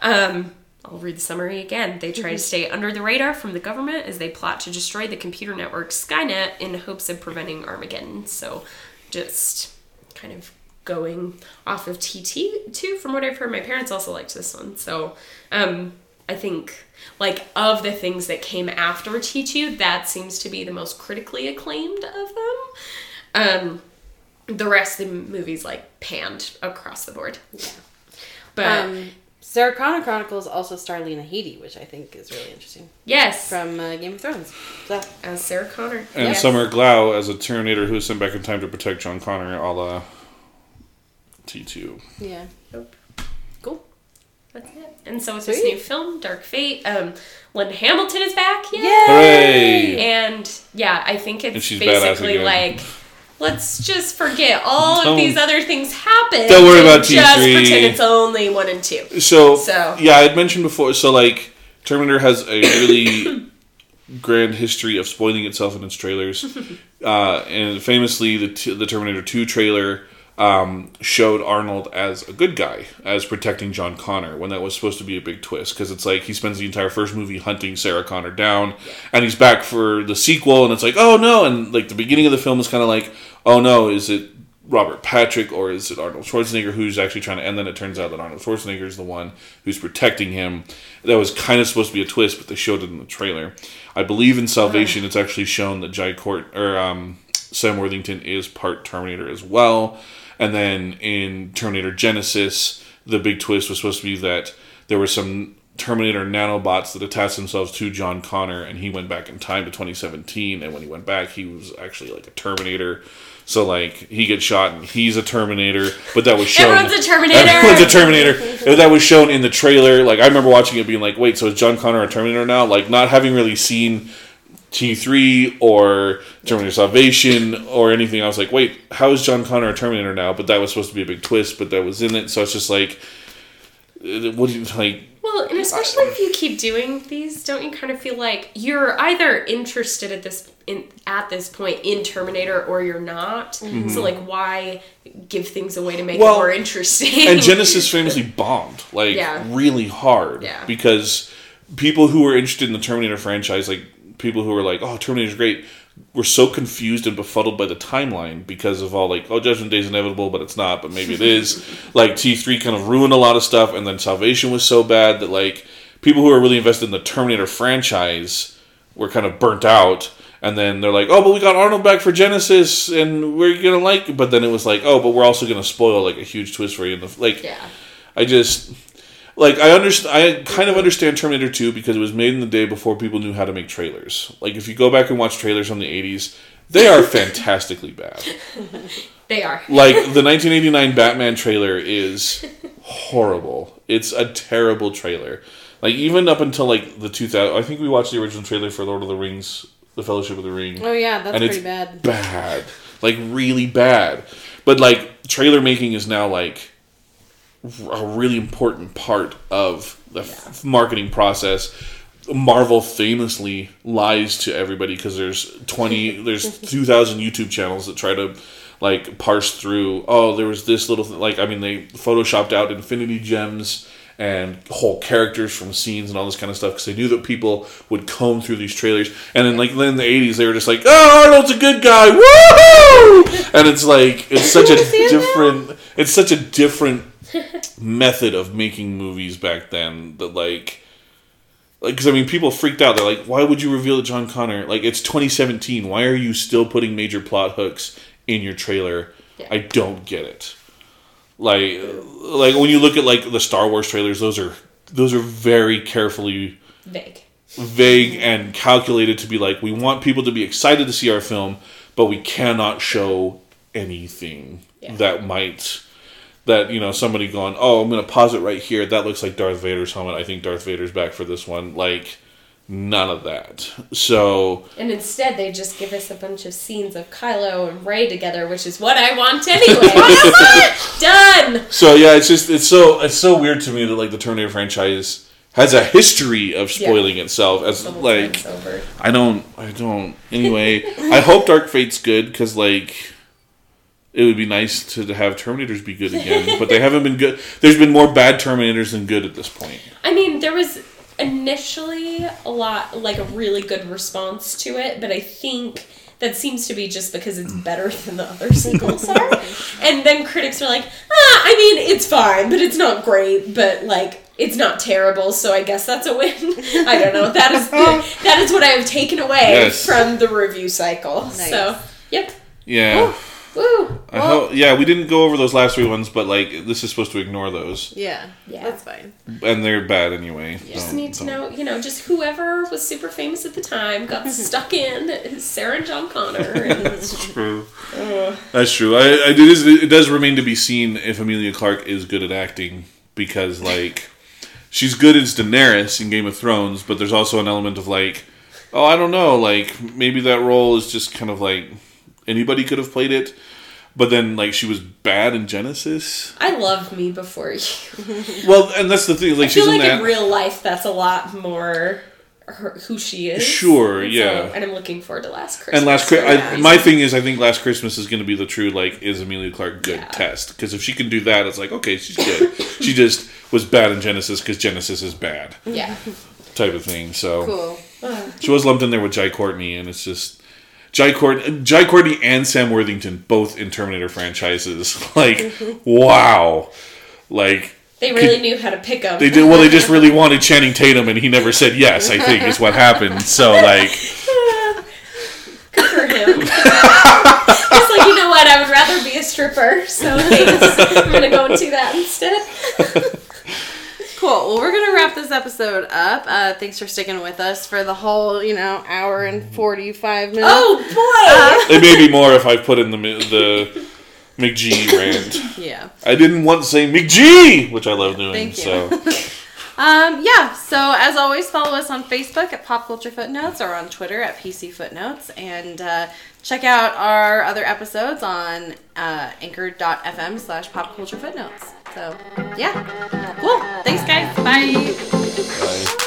Um, I'll read the summary again. They try to stay under the radar from the government as they plot to destroy the computer network Skynet in hopes of preventing Armageddon. So just kind of going off of TT2 from what I've heard. My parents also liked this one. So um, I think like of the things that came after T2, that seems to be the most critically acclaimed of them. Um, the rest of the movies like panned across the board. Yeah. But Um, Sarah Connor Chronicles also star Lena Headey, which I think is really interesting yes, from uh, Game of Thrones. So as Sarah Connor. and yes. Summer Glau as a Terminator who was sent back in time to protect John Connor, a la T two. yeah, Nope. cool. That's it. And so with this new film, Dark Fate, um, Linda Hamilton is back. Yay! Hooray! And yeah, I think it's basically like, [laughs] let's just forget all Don't- of these other things happen. Don't worry about Just T3. Just pretend it's only one and two. So, So- yeah, I had mentioned before. So like Terminator has a really [coughs] grand history of spoiling itself in its trailers, [laughs] uh, and famously the t- the Terminator Two trailer. Um, showed Arnold as a good guy, as protecting John Connor, when that was supposed to be a big twist. Because it's like he spends the entire first movie hunting Sarah Connor down, and he's back for the sequel, and it's like, oh no! And like the beginning of the film is kind of like, oh no, is it Robert Patrick or is it Arnold Schwarzenegger who's actually trying to? And then it turns out that Arnold Schwarzenegger is the one who's protecting him. That was kind of supposed to be a twist, but they showed it in the trailer. I believe in Salvation, it's actually shown that Jai Court or um, Sam Worthington is part Terminator as well. And then in Terminator Genesis, the big twist was supposed to be that there were some Terminator nanobots that attached themselves to John Connor, and he went back in time to 2017. And when he went back, he was actually like a Terminator. So like he gets shot and he's a Terminator, but that was shown. Everyone's a Terminator. Everyone's a Terminator. that was shown in the trailer. Like I remember watching it, being like, "Wait, so is John Connor a Terminator now?" Like not having really seen T three or Terminator Salvation or anything. I was like, "Wait, how is John Connor a Terminator now?" But that was supposed to be a big twist, but that was in it. So it's just like, what do you like? Well, and especially if you keep doing these, don't you kind of feel like you're either interested at this in at this point in Terminator or you're not? So mm-hmm. like, why give things away to make Well, it more interesting? and Genesis famously bombed like Yeah. really hard Yeah. because people who were interested in the Terminator franchise, like people who were like, "Oh, Terminator's great," were so confused and befuddled by the timeline because of all like, "Oh, Judgment Day is inevitable, but it's not, but maybe it is." [laughs] like T three kind of ruined a lot of stuff, and then Salvation was so bad that like people who are really invested in the Terminator franchise were kind of burnt out. And then they're like, "Oh, but we got Arnold back for Genesis, and we're gonna like." it." But then it was like, "Oh, but we're also gonna spoil like a huge twist for you." In the like, yeah, I just like I understand. I kind of understand Terminator Two because it was made in the day before people knew how to make trailers. Like if you go back and watch trailers from the eighties, They are [laughs] fantastically bad. They are. Like [laughs] the 1989 Batman trailer is horrible. It's a terrible trailer. Like even up until like the 2000, I think we watched the original trailer for Lord of the Rings, The Fellowship of the Ring. Oh yeah, that's pretty bad. bad, like really bad. But like trailer making is now like a really important part of the f- marketing process. Marvel famously lies to everybody because there's 20 [laughs] there's 2000 YouTube channels that try to like parse through oh there was this little th-. like I mean they photoshopped out infinity gems and whole characters from scenes and all this kind of stuff because they knew that people would comb through these trailers and then like then in the 80s they were just like oh Arnold's a good guy woohoo and it's like it's [laughs] such a different it's such a different [laughs] method of making movies back then that like like because I mean people freaked out they're like why would you reveal John Connor like it's 2017 why are you still putting major plot hooks in your trailer Yeah. I don't get it like like when you look at like the Star Wars trailers those are those are very carefully Vague. vague and calculated to be like we want people to be excited to see our film but we cannot show anything Yeah. that might that you know somebody going oh i'm gonna pause it right here that looks like darth vader's helmet i think darth vader's back for this one like none of that so And instead, they just give us a bunch of scenes of Kylo and Rey together, which is what I want anyway. [laughs] Done. so yeah it's just it's so it's so weird to me that like the terminator franchise has a history of spoiling itself as like over. I don't. I don't. Anyway, I hope Dark Fate's good because like it would be nice to, to have Terminators be good again, [laughs] but they haven't been good. There's been more bad Terminators than good at this point. I mean, there was initially a lot, like a really good response to it, but I think that seems to be just because it's better than the other sequels are. [laughs] And then critics are like, ah, I mean, it's fine, but it's not great, but like, it's not terrible, so I guess that's a win. I don't know. That is the, that is what I have taken away Yes. from the review cycle. So, yep. Yeah, Woo. I hope. Yeah, we didn't go over those last three ones, but like this is supposed to ignore those, Yeah, Yeah. that's fine. and they're bad anyway. You just Don't- need to don't- know, you know, just whoever was super famous at the time got [laughs] stuck in Sarah and John Connor. And, [laughs] True. That's true. I, I, it, is, it does remain to be seen if Emilia Clarke is good at acting because, like, she's good as Daenerys in Game of Thrones, but there's also an element of like, oh, I don't know, like maybe that role is just kind of like anybody could have played it, but then like she was bad in Genesis. I love me before you. Well, and that's the thing. Like I feel she's like in in real life, that's a lot more her, who she is. Sure, And yeah. and I'm looking forward to Last Christmas. and last, Christmas, Chri- that I, reason. my thing is, I think Last Christmas is going to be the true like is Emilia Clarke good Yeah. test because if she can do that, it's like okay, she's good. [laughs] she just was bad in Genesis because Genesis is bad yeah. type of thing. So Cool. she was lumped in there with Jai Courtney, and it's just Jai Courtney, Jai Courtney and Sam Worthington both in Terminator franchises. [laughs] Like wow, like. They really knew how to pick them. They did well. They just [laughs] really wanted Channing Tatum, and he never said yes. I think is what happened. So like, [laughs] Good for him. He's like, you know what? I would rather be a stripper, so. I'm gonna go and do that instead. Cool. Well, we're gonna wrap this episode up. Uh, thanks for sticking with us for the whole, you know, hour and forty-five minutes. Oh boy! it may be more if I put in the the McG rant. yeah. I didn't want to say McG, which I love doing. Thank you. So [laughs] Um, yeah. So as always, follow us on Facebook at Pop Culture Footnotes or on Twitter at PC Footnotes, and uh, check out our other episodes on uh, Anchor.fm slash Pop Culture Footnotes. So yeah. Cool. Thanks, guys. Bye. bye.